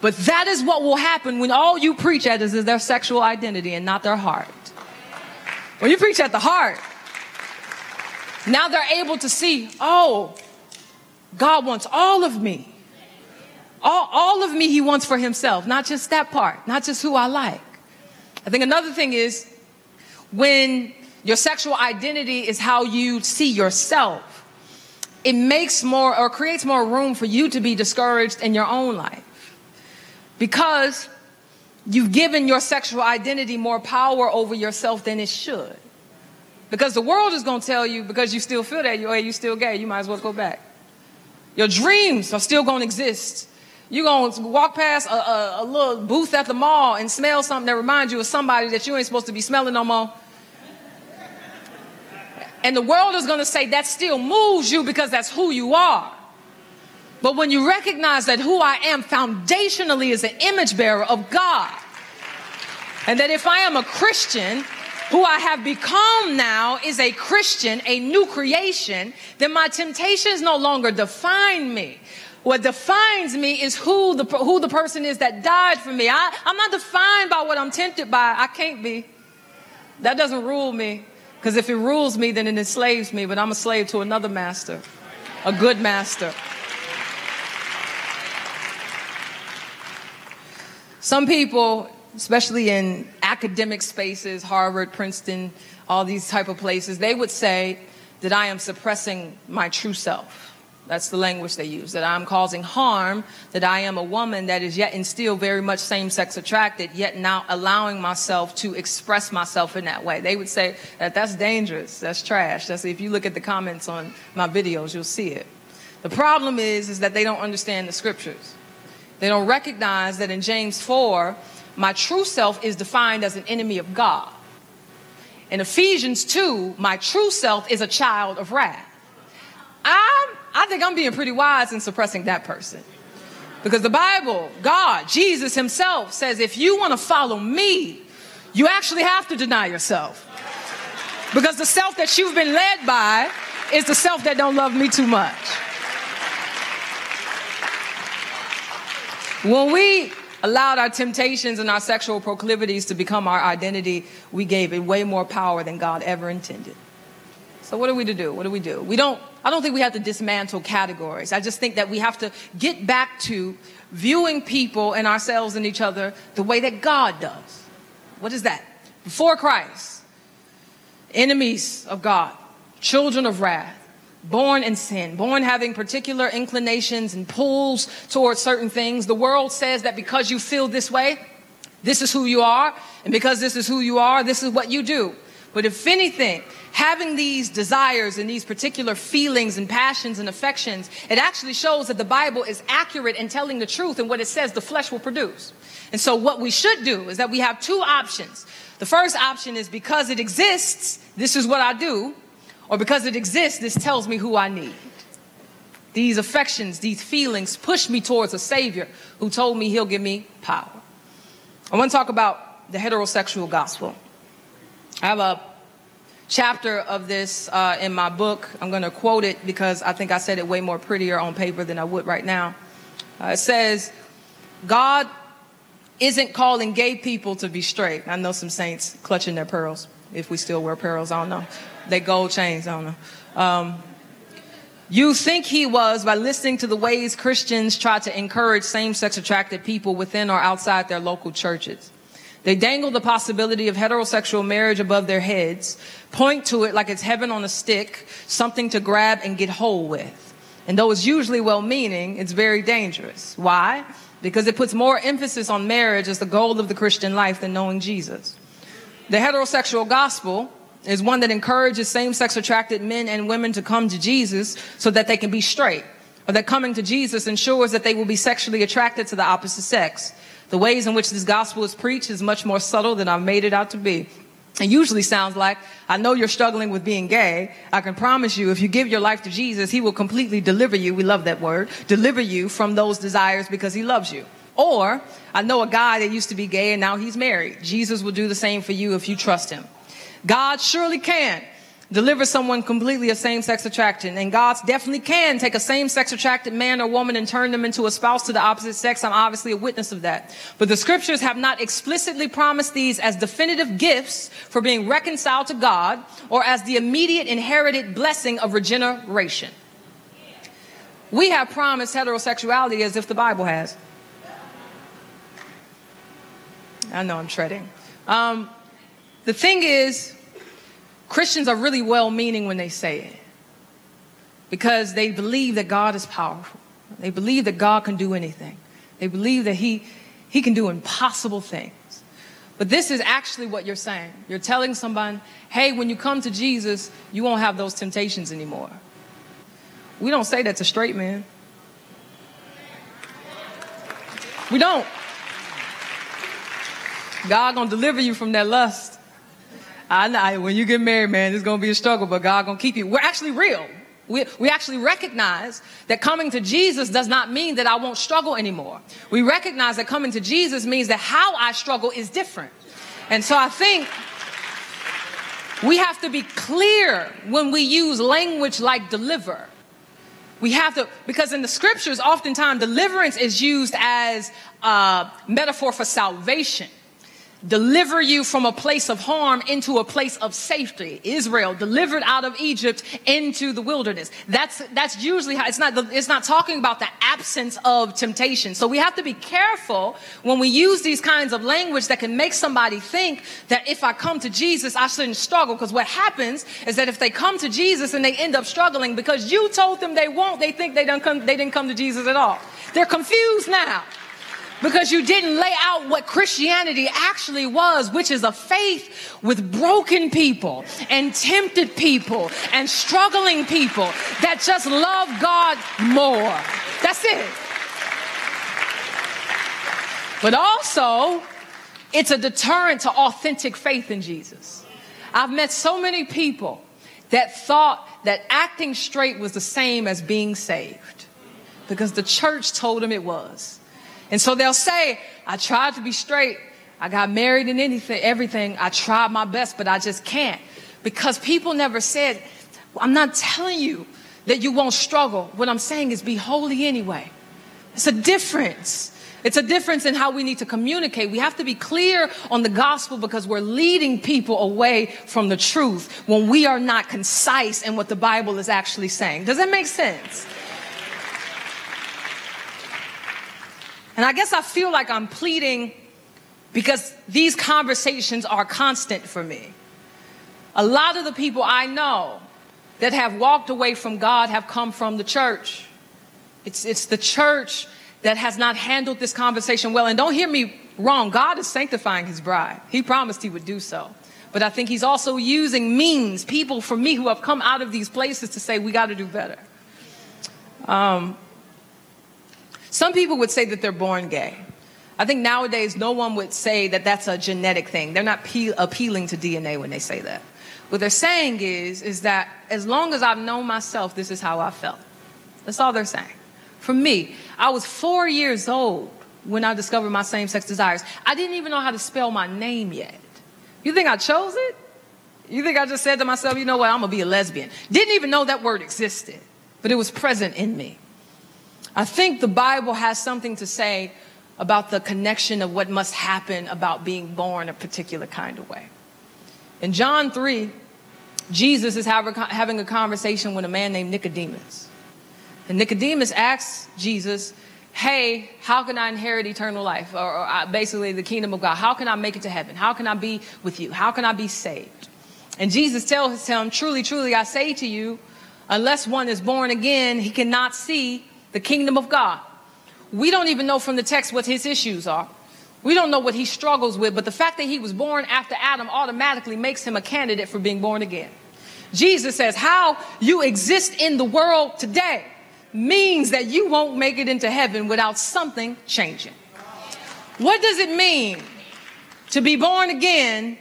But that is what will happen when all you preach at is, is their sexual identity and not their heart. When you preach at the heart, now they're able to see, oh, God wants all of me. All, all of me he wants for himself, not just that part, not just who I like. I think another thing is when your sexual identity is how you see yourself, it makes more or creates more room for you to be discouraged in your own life because you've given your sexual identity more power over yourself than it should. Because the world is going to tell you, because you still feel that, hey, you still gay, you might as well go back. Your dreams are still going to exist. You're going to walk past a, a, a, little booth at the mall and smell something that reminds you of somebody that you ain't supposed to be smelling no more. And the world is going to say that still moves you because that's who you are. But when you recognize that who I am foundationally is an image bearer of God, and that if I am a Christian, who I have become now is a Christian, a new creation, then my temptations no longer define me. What defines me is who the, who the person is that died for me. I, I'm not defined by what I'm tempted by. I can't be. That doesn't rule me. Because if it rules me, then it enslaves me, but I'm a slave to another master, a good master. Some people, especially in academic spaces, Harvard, Princeton, all these type of places, they would say that I am suppressing my true self. That's the language they use. That I'm causing harm, that I am a woman that is yet and still very much same sex attracted, yet now allowing myself to express myself in that way. They would say that that's dangerous, that's trash. That's, if you look at the comments on my videos, you'll see it. The problem is, is that they don't understand the scriptures. They don't recognize that in James 4, my true self is defined as an enemy of God. In Ephesians 2, my true self is a child of wrath. I'm I think I'm being pretty wise in suppressing that person. Because the Bible, God, Jesus Himself says, if you want to follow me, you actually have to deny yourself. Because the self that you've been led by is the self that don't love me too much. When we allowed our temptations and our sexual proclivities to become our identity, we gave it way more power than God ever intended. So what are we to do? What do we do? We don't, I don't think we have to dismantle categories. I just think that we have to get back to viewing people and ourselves and each other the way that God does. What is that? Before Christ, enemies of God, children of wrath, born in sin, born having particular inclinations and pulls towards certain things. The world says that because you feel this way, this is who you are, and because this is who you are, this is what you do. But if anything, having these desires and these particular feelings and passions and affections, it actually shows that the Bible is accurate in telling the truth and what it says the flesh will produce. And so what we should do is that we have two options. The first option is because it exists, this is what I do, or because it exists, this tells me who I need. These affections, these feelings push me towards a Savior who told me he'll give me power. I want to talk about the heterosexual gospel. I have a chapter of this uh, in my book. I'm going to quote it because I think I said it way more prettier on paper than I would right now. Uh, it says, God isn't calling gay people to be straight. I know some saints clutching their pearls, if we still wear pearls, I don't know. They gold chains, I don't know. Um, you think he was by listening to the ways Christians try to encourage same sex attracted people within or outside their local churches. They dangle the possibility of heterosexual marriage above their heads, point to it like it's heaven on a stick, something to grab and get whole with. And though it's usually well meaning, it's very dangerous. Why? Because it puts more emphasis on marriage as the goal of the Christian life than knowing Jesus. The heterosexual gospel is one that encourages same sex attracted men and women to come to Jesus so that they can be straight, or that coming to Jesus ensures that they will be sexually attracted to the opposite sex The ways in which this gospel is preached is much more subtle than I've made it out to be. It usually sounds like, I know you're struggling with being gay. I can promise you, if you give your life to Jesus, He will completely deliver you. We love that word. Deliver you from those desires because He loves you. Or, I know a guy that used to be gay and now he's married. Jesus will do the same for you if you trust Him. God surely can deliver someone completely of same-sex attraction. And God definitely can take a same-sex attracted man or woman and turn them into a spouse to the opposite sex. I'm obviously a witness of that. But the scriptures have not explicitly promised these as definitive gifts for being reconciled to God or as the immediate inherited blessing of regeneration. We have promised heterosexuality as if the Bible has. I know I'm treading. Um, the thing is, Christians are really well meaning when they say it because they believe that God is powerful. They believe that God can do anything. They believe that he, he can do impossible things. But this is actually what you're saying. You're telling someone, hey, when you come to Jesus, you won't have those temptations anymore. We don't say that to straight men. We don't. God gonna deliver you from that lust. I know when you get married, man, it's to be a struggle, but God to keep you. We're actually real. We, we actually recognize that coming to Jesus does not mean that I won't struggle anymore. We recognize that coming to Jesus means that how I struggle is different. And so I think we have to be clear when we use language like deliver. We have to, because in the scriptures, oftentimes deliverance is used as a metaphor for salvation deliver you from a place of harm into a place of safety. Israel delivered out of Egypt into the wilderness. That's, that's usually how it's not, it's not talking about the absence of temptation. So we have to be careful when we use these kinds of language that can make somebody think that if I come to Jesus, I shouldn't struggle. Because what happens is that if they come to Jesus and they end up struggling because you told them they won't, they think they, don't come, they didn't come to Jesus at all. They're confused now because you didn't lay out what Christianity actually was, which is a faith with broken people and tempted people and struggling people that just love God more. That's it. But also, it's a deterrent to authentic faith in Jesus. I've met so many people that thought that acting straight was the same as being saved because the church told them it was. And so they'll say, I tried to be straight. I got married and anything, everything. I tried my best, but I just can't. Because people never said, I'm not telling you that you won't struggle. What I'm saying is be holy anyway. It's a difference. It's a difference in how we need to communicate. We have to be clear on the gospel because we're leading people away from the truth when we are not concise in what the Bible is actually saying. Does that make sense? And I guess I feel like I'm pleading because these conversations are constant for me. A lot of the people I know that have walked away from God have come from the church. It's, it's the church that has not handled this conversation well. And don't hear me wrong, God is sanctifying his bride. He promised he would do so. But I think he's also using means, people for me who have come out of these places to say, we got to do better. Um, some people would say that they're born gay. I think nowadays no one would say that that's a genetic thing. They're not pe- appealing to DNA when they say that. What they're saying is, is that as long as I've known myself, this is how I felt. That's all they're saying. For me, I was four years old when I discovered my same sex desires. I didn't even know how to spell my name yet. You think I chose it? You think I just said to myself, you know what, I'm gonna be a lesbian? Didn't even know that word existed, but it was present in me. I think the Bible has something to say about the connection of what must happen about being born a particular kind of way. In John 3, Jesus is having a conversation with a man named Nicodemus. And Nicodemus asks Jesus, Hey, how can I inherit eternal life? Or, or uh, basically the kingdom of God. How can I make it to heaven? How can I be with you? How can I be saved? And Jesus tells him, Truly, truly, I say to you, unless one is born again, he cannot see the kingdom of God. We don't even know from the text what his issues are. We don't know what he struggles with, but the fact that he was born after Adam automatically makes him a candidate for being born again. Jesus says, How you exist in the world today means that you won't make it into heaven without something changing. What does it mean to be born again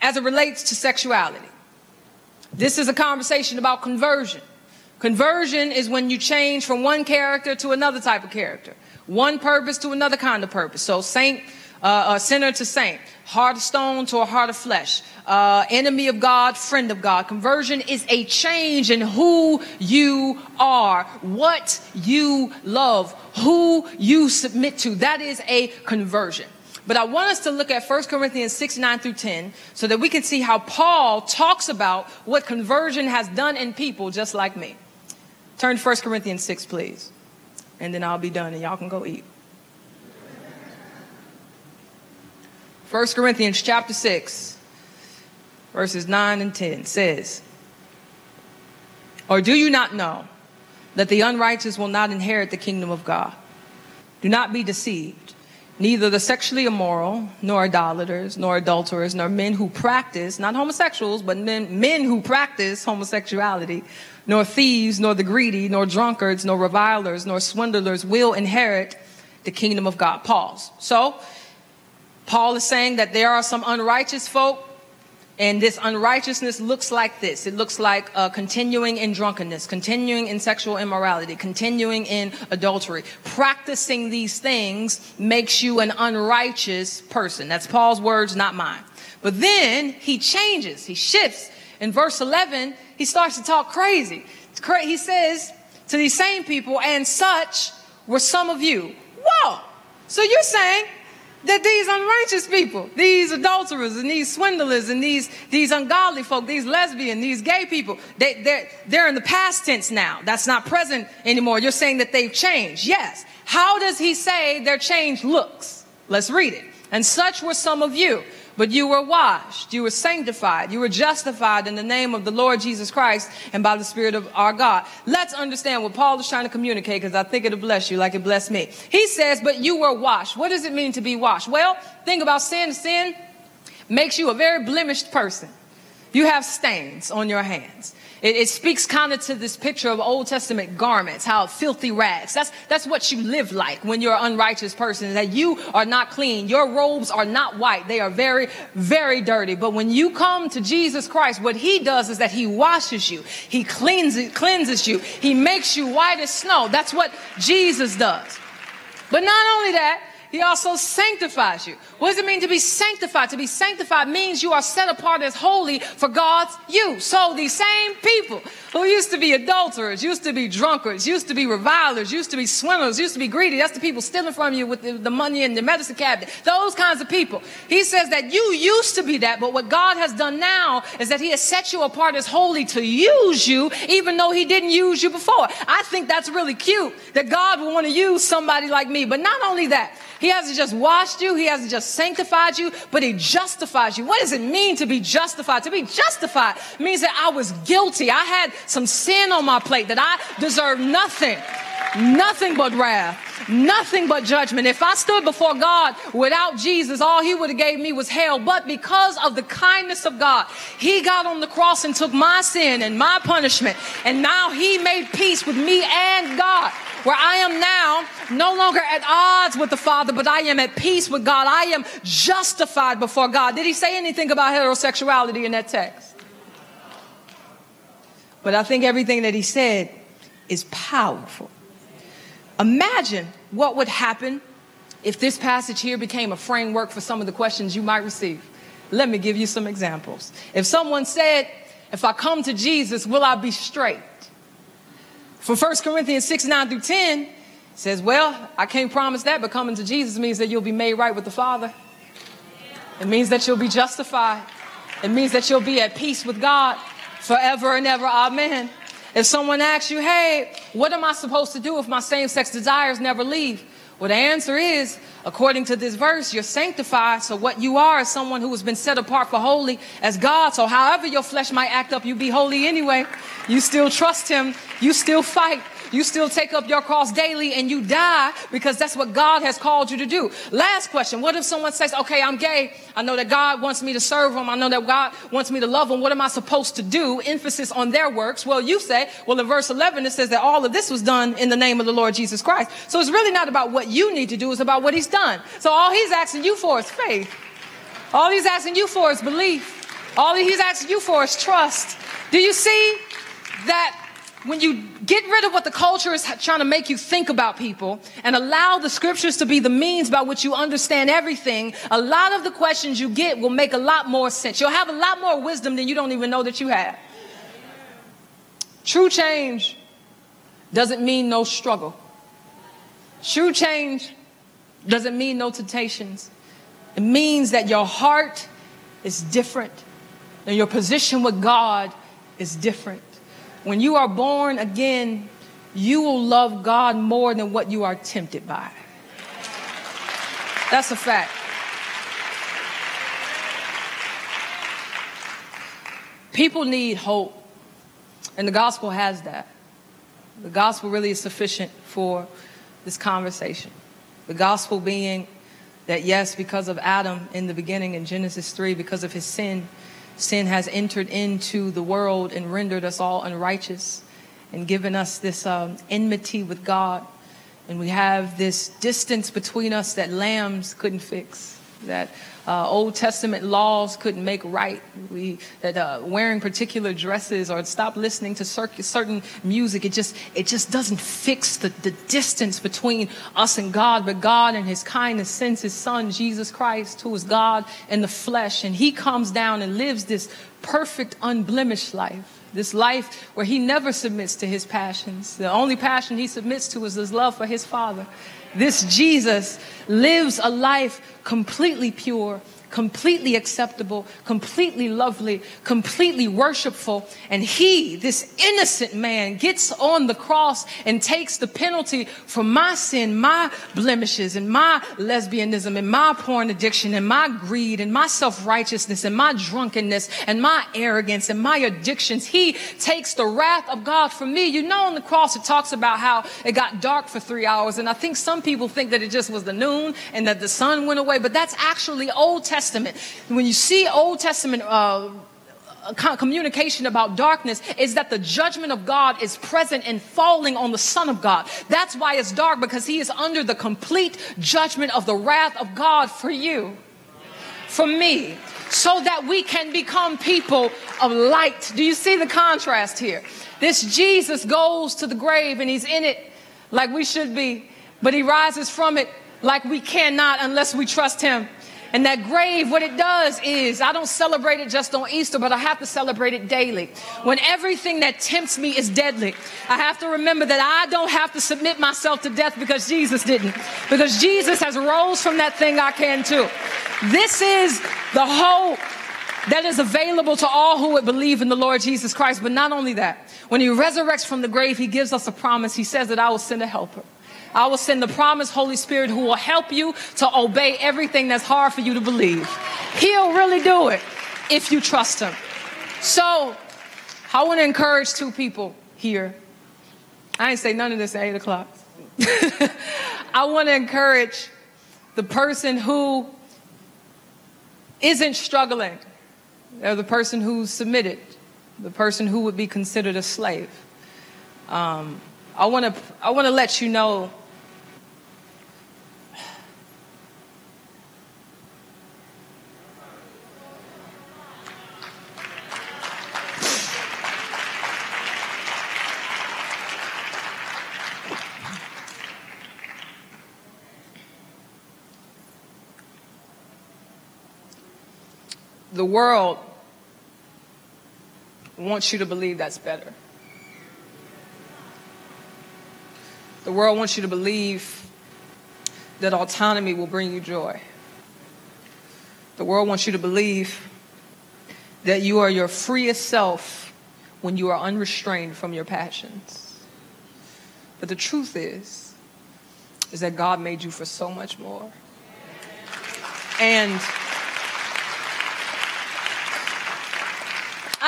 as it relates to sexuality? This is a conversation about conversion. Conversion is when you change from one character to another type of character, one purpose to another kind of purpose. So, saint, uh, sinner to saint, heart of stone to a heart of flesh, uh, enemy of God, friend of God. Conversion is a change in who you are, what you love, who you submit to. That is a conversion. But I want us to look at 1 Corinthians 6, 9 through 10 so that we can see how Paul talks about what conversion has done in people just like me. Turn to 1 Corinthians 6, please. And then I'll be done and y'all can go eat. 1 Corinthians chapter 6, verses 9 and 10 says, Or do you not know that the unrighteous will not inherit the kingdom of God? Do not be deceived. Neither the sexually immoral, nor idolaters, nor adulterers, nor men who practice, not homosexuals, but men, men who practice homosexuality, nor thieves, nor the greedy, nor drunkards, nor revilers, nor swindlers will inherit the kingdom of God. Pause. So, Paul is saying that there are some unrighteous folk, and this unrighteousness looks like this. It looks like uh, continuing in drunkenness, continuing in sexual immorality, continuing in adultery. Practicing these things makes you an unrighteous person. That's Paul's words, not mine. But then he changes, he shifts. In verse 11, he starts to talk crazy. He says to these same people, and such were some of you. Whoa! So you're saying that these unrighteous people, these adulterers and these swindlers and these, these ungodly folk, these lesbian, these gay people, they, they're, they're in the past tense now. That's not present anymore. You're saying that they've changed. Yes. How does he say their change looks? Let's read it. And such were some of you. But you were washed, you were sanctified, you were justified in the name of the Lord Jesus Christ and by the Spirit of our God. Let's understand what Paul is trying to communicate because I think it'll bless you like it blessed me. He says, But you were washed. What does it mean to be washed? Well, think about sin. Sin makes you a very blemished person. You have stains on your hands. It, it speaks kind of to this picture of Old Testament garments, how filthy rags. That's, that's what you live like when you're an unrighteous person, that you are not clean. Your robes are not white. They are very, very dirty. But when you come to Jesus Christ, what he does is that he washes you. He cleanses, cleanses you. He makes you white as snow. That's what Jesus does. But not only that, he also sanctifies you. What does it mean to be sanctified? To be sanctified means you are set apart as holy for God's use. So these same people who used to be adulterers, used to be drunkards, used to be revilers, used to be swimmers, used to be greedy. That's the people stealing from you with the, the money in the medicine cabinet. Those kinds of people. He says that you used to be that, but what God has done now is that He has set you apart as holy to use you, even though He didn't use you before. I think that's really cute that God would want to use somebody like me. But not only that, he hasn't just washed you, He hasn't just sanctified you, but He justifies you. What does it mean to be justified? To be justified means that I was guilty. I had some sin on my plate that I deserve nothing, nothing but wrath nothing but judgment. If I stood before God without Jesus, all he would have gave me was hell. But because of the kindness of God, he got on the cross and took my sin and my punishment. And now he made peace with me and God where I am now no longer at odds with the Father, but I am at peace with God. I am justified before God. Did he say anything about heterosexuality in that text? But I think everything that he said is powerful. Imagine what would happen if this passage here became a framework for some of the questions you might receive. Let me give you some examples. If someone said, If I come to Jesus, will I be straight? For 1 Corinthians 6 9 through 10 says, Well, I can't promise that, but coming to Jesus means that you'll be made right with the Father. It means that you'll be justified. It means that you'll be at peace with God forever and ever. Amen. If someone asks you, Hey, what am I supposed to do if my same sex desires never leave? Well, the answer is, according to this verse, you're sanctified. So what you are is someone who has been set apart for holy as God. So however your flesh might act up, you be holy anyway. You still trust him. You still fight. You still take up your cross daily and you die because that's what God has called you to do. Last question. What if someone says, okay, I'm gay. I know that God wants me to serve him. I know that God wants me to love him. What am I supposed to do? Emphasis on their works. Well, you say, well, in verse 11, it says that all of this was done in the name of the Lord Jesus Christ. So it's really not about what you need to do. It's about what he's done. So all he's asking you for is faith. All he's asking you for is belief. All he's asking you for is trust. Do you see that when you get rid of what the culture is trying to make you think about people and allow the scriptures to be the means by which you understand everything, a lot of the questions you get will make a lot more sense. You'll have a lot more wisdom than you don't even know that you have. True change doesn't mean no struggle. True change doesn't mean no temptations. It means that your heart is different and your position with God is different. When you are born again, you will love God more than what you are tempted by. That's a fact. People need hope, and the gospel has that. The gospel really is sufficient for this conversation. The gospel being that, yes, because of Adam in the beginning in Genesis 3, because of his sin, sin has entered into the world and rendered us all unrighteous and given us this um, enmity with God. And we have this distance between us that lambs couldn't fix, that uh, Old Testament laws couldn't make right. We that uh, wearing particular dresses or stop listening to certain music. It just it just doesn't fix the, the distance between us and God. But God, in His kindness, sends His Son Jesus Christ, who is God in the flesh, and He comes down and lives this perfect, unblemished life. This life where he never submits to his passions. The only passion he submits to is his love for his Father. This Jesus lives a life completely pure, completely acceptable, completely lovely, completely worshipful. And he, this innocent man, gets on the cross and takes the penalty for my sin, my blemishes, and my lesbianism, and my porn addiction, and my greed, and my self righteousness, and my drunkenness, and my arrogance, and my addictions. He takes the wrath of God for me. You know, on the cross, it talks about how it got dark for three hours. And I think some people think that it just was the noon and that the sun went away, but that's actually Old Testament Testament, when you see Old Testament uh, communication about darkness is that the judgment of God is present and falling on the Son of God. That's why it's dark because he is under the complete judgment of the wrath of God for you, for me, so that we can become people of light. Do you see the contrast here? This Jesus goes to the grave and he's in it like we should be, but he rises from it like we cannot unless we trust him. And that grave, what it does is, I don't celebrate it just on Easter, but I have to celebrate it daily. When everything that tempts me is deadly, I have to remember that I don't have to submit myself to death because Jesus didn't. Because Jesus has rose from that thing, I can too. This is the hope that is available to all who would believe in the Lord Jesus Christ. But not only that, when he resurrects from the grave, he gives us a promise. He says that I will send a helper. I will send the promised Holy Spirit who will help you to obey everything that's hard for you to believe. He'll really do it if you trust Him. So, I want to encourage two people here. I ain't say none of this at 8 o'clock. I want to encourage the person who isn't struggling, or the person who's submitted, the person who would be considered a slave. Um, I want to I want to let you know world wants you to believe that's better. The world wants you to believe that autonomy will bring you joy. The world wants you to believe that you are your freest self when you are unrestrained from your passions. But the truth is, is that God made you for so much more. And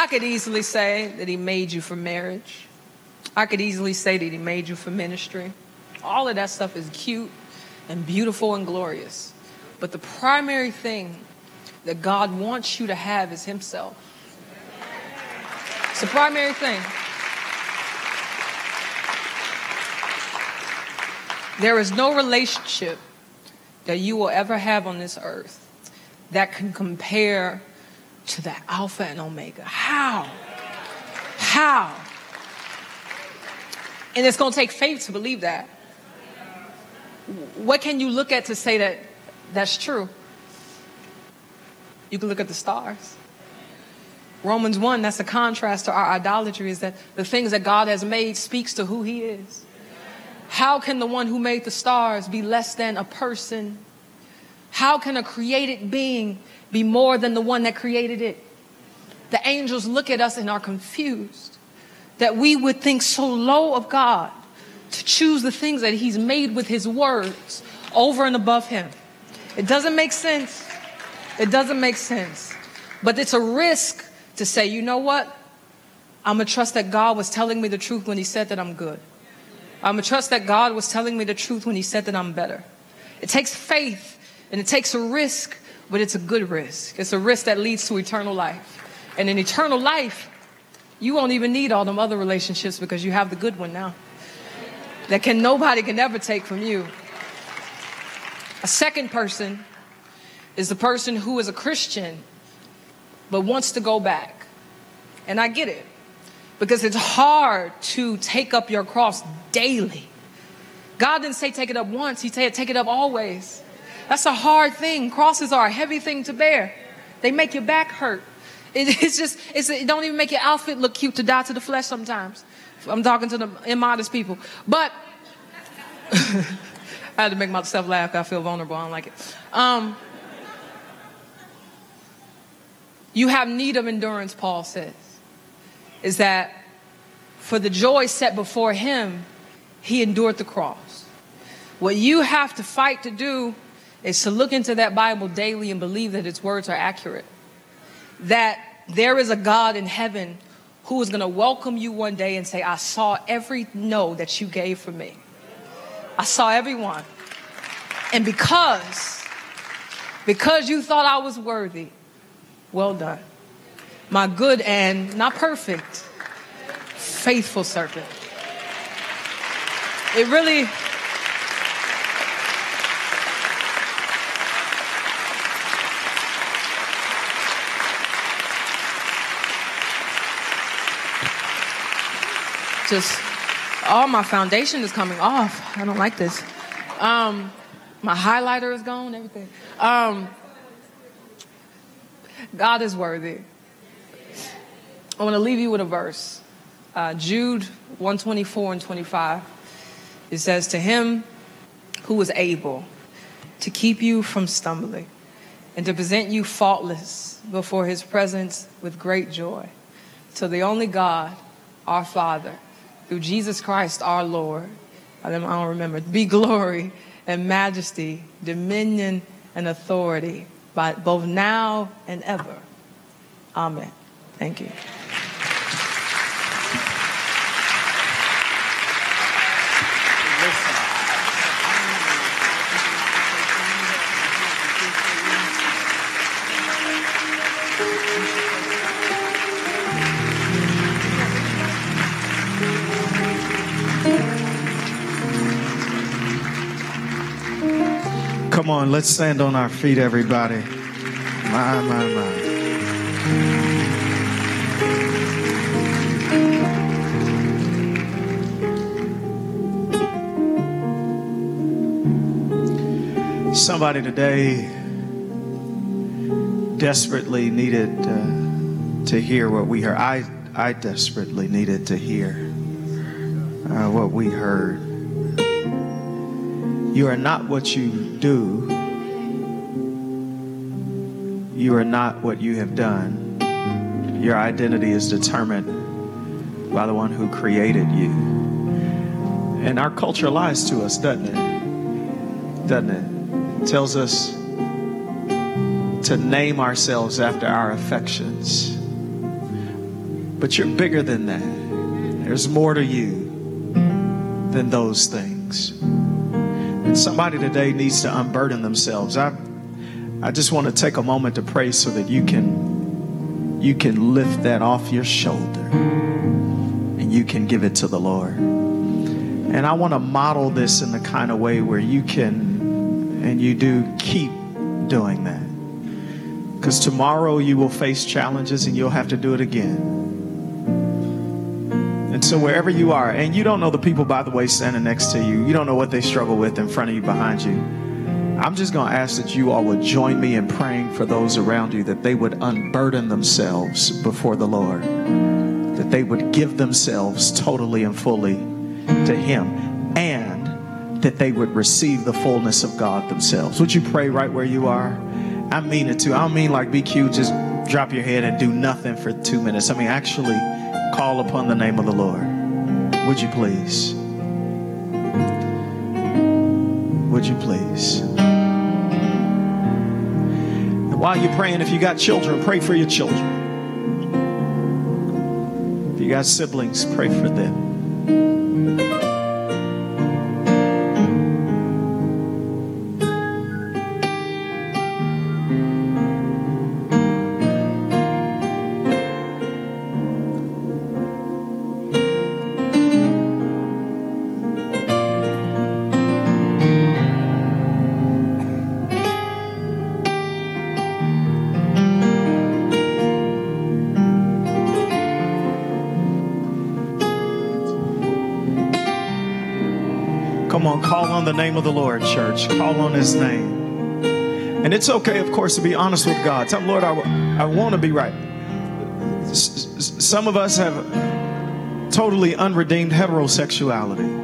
I could easily say that He made you for marriage. I could easily say that He made you for ministry. All of that stuff is cute and beautiful and glorious. But the primary thing that God wants you to have is Himself. It's the primary thing. There is no relationship that you will ever have on this earth that can compare to that Alpha and Omega. How? How? And it's going to take faith to believe that. What can you look at to say that that's true? You can look at the stars. Romans 1, that's a contrast to our idolatry, is that the things that God has made speaks to who he is. How can the one who made the stars be less than a person? How can a created being be more than the one that created it? The angels look at us and are confused that we would think so low of God to choose the things that He's made with His words over and above Him. It doesn't make sense. It doesn't make sense. But it's a risk to say, you know what? I'm going to trust that God was telling me the truth when He said that I'm good. I'm going to trust that God was telling me the truth when He said that I'm better. It takes faith and it takes a risk, but it's a good risk. It's a risk that leads to eternal life. And in eternal life, you won't even need all them other relationships because you have the good one now that can nobody can ever take from you. A second person is the person who is a Christian but wants to go back. And I get it because it's hard to take up your cross daily. God didn't say take it up once, He said take it up always. That's a hard thing. Crosses are a heavy thing to bear, they make your back hurt. it's just, it's, it don't even make your outfit look cute to die to the flesh sometimes. I'm talking to the immodest people. But I had to make myself laugh. I feel vulnerable. I don't like it. Um, you have need of endurance, Paul says. Is that for the joy set before him, he endured the cross. What you have to fight to do is to look into that Bible daily and believe that its words are accurate. That there is a God in heaven who is going to welcome you one day and say, I saw every no that you gave for me. I saw everyone. And because, because you thought I was worthy, well done. My good and not perfect, faithful servant. It really, just all my foundation is coming off. I don't like this. Um, my highlighter is gone, everything. Um, God is worthy. I want to leave you with a verse. Uh, Jude 124 and 25. It says, To him who is able to keep you from stumbling and to present you faultless before his presence with great joy. To the only God, our Father, through Jesus Christ our Lord. I don't remember. Be glory and majesty, dominion and authority, by both now and ever. Amen. Thank you. Come on, let's stand on our feet, everybody. My, my, my. Somebody today desperately needed uh, to hear what we heard. I, I desperately needed to hear uh, what we heard. You are not what you do. You are not what you have done. Your identity is determined by the one who created you. And our culture lies to us, doesn't it? Doesn't it? it tells us to name ourselves after our affections. But you're bigger than that. There's more to you. than those things. Somebody today needs to unburden themselves. I, I just want to take a moment to pray so that you can, you can lift that off your shoulder and you can give it to the Lord. And I want to model this in the kind of way where you can, and you do keep doing that. Because tomorrow you will face challenges and you'll have to do it again. So, wherever you are, and you don't know the people, by the way, standing next to you, you don't know what they struggle with in front of you, behind you. I'm just going to ask that you all would join me in praying for those around you that they would unburden themselves before the Lord, that they would give themselves totally and fully to Him, and that they would receive the fullness of God themselves. Would you pray right where you are? I mean it too. I don't mean like BQ, just drop your head and do nothing for two minutes. I mean, actually call upon the name of the Lord. Would you please? Would you please? And while you're praying, if you got children, pray for your children. If you got siblings, pray for them. Name of the Lord, church. Call on his name. And it's okay, of course, to be honest with God. Tell him, Lord, I, I want to be right. Some of us have totally unredeemed heterosexuality.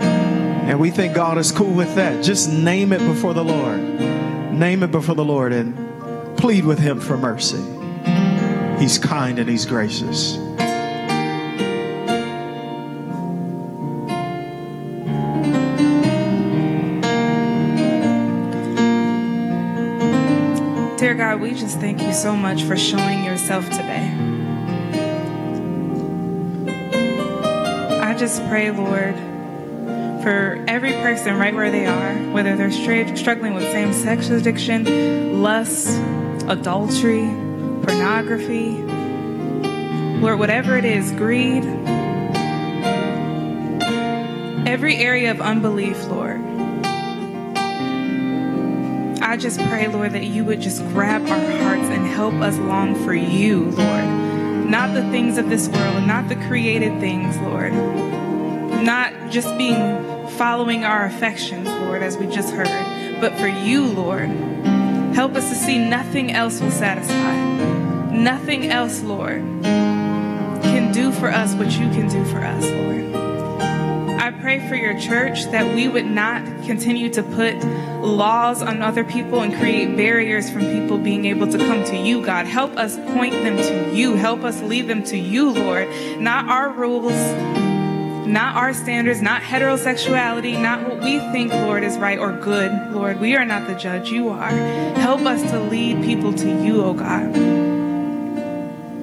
And we think God is cool with that. Just name it before the Lord. Name it before the Lord and plead with him for mercy. He's kind and he's gracious. God, we just thank you so much for showing yourself today. I just pray, Lord, for every person right where they are, whether they're struggling with same sex addiction, lust, adultery, pornography, Lord, whatever it is, greed, every area of unbelief, Lord. I just pray, Lord, that you would just grab our hearts and help us long for you, Lord. Not the things of this world, not the created things, Lord. Not just being following our affections, Lord, as we just heard, but for you, Lord. Help us to see nothing else will satisfy. Nothing else, Lord, can do for us what you can do for us, Lord. Pray for your church that we would not continue to put laws on other people and create barriers from people being able to come to you, God. Help us point them to you. Help us lead them to you, Lord. Not our rules, not our standards, not heterosexuality, not what we think, Lord, is right or good, Lord. We are not the judge, you are. Help us to lead people to you, oh God.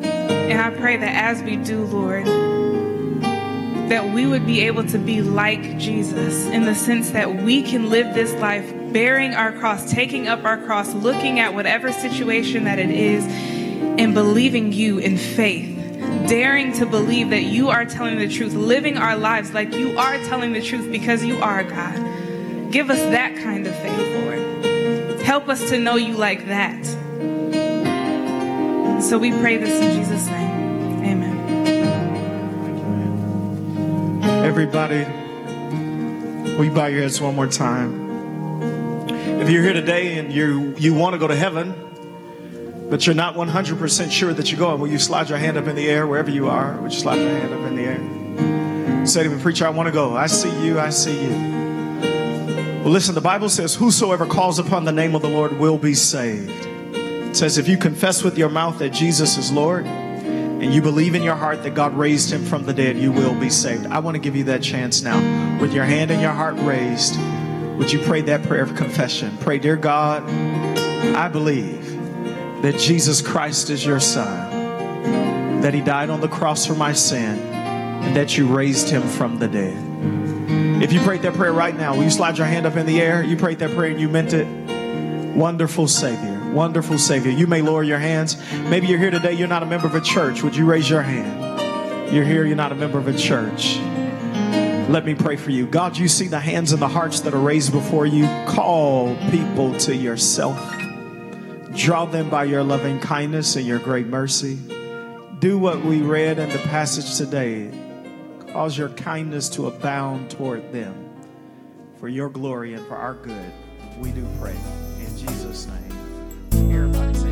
And I pray that as we do, Lord, that we would be able to be like Jesus in the sense that we can live this life bearing our cross, taking up our cross, looking at whatever situation that it is, and believing you in faith. Daring to believe that you are telling the truth, living our lives like you are telling the truth because you are God. Give us that kind of faith, Lord. Help us to know you like that. So we pray this in Jesus' name. Everybody, will you bow your heads one more time? If you're here today and you you want to go to heaven, but you're not 100% sure that you're going, will you slide your hand up in the air wherever you are? Would you slide your hand up in the air? Say to me, preacher, I want to go. I see you. I see you. Well, listen, the Bible says, Whosoever calls upon the name of the Lord will be saved. It says, If you confess with your mouth that Jesus is Lord, and you believe in your heart that God raised him from the dead, you will be saved. I want to give you that chance now. With your hand and your heart raised, would you pray that prayer of confession? Pray, Dear God, I believe that Jesus Christ is your Son, that he died on the cross for my sin, and that you raised him from the dead. If you prayed that prayer right now, will you slide your hand up in the air? You prayed that prayer and you meant it. Wonderful Savior, wonderful Savior. You may lower your hands. Maybe you're here today, you're not a member of a church. Would you raise your hand? You're here, you're not a member of a church. Let me pray for you. God, you see the hands and the hearts that are raised before you. Call people to yourself. Draw them by your loving kindness and your great mercy. Do what we read in the passage today. Cause your kindness to abound toward them. For your glory and for our good, we do pray everybody.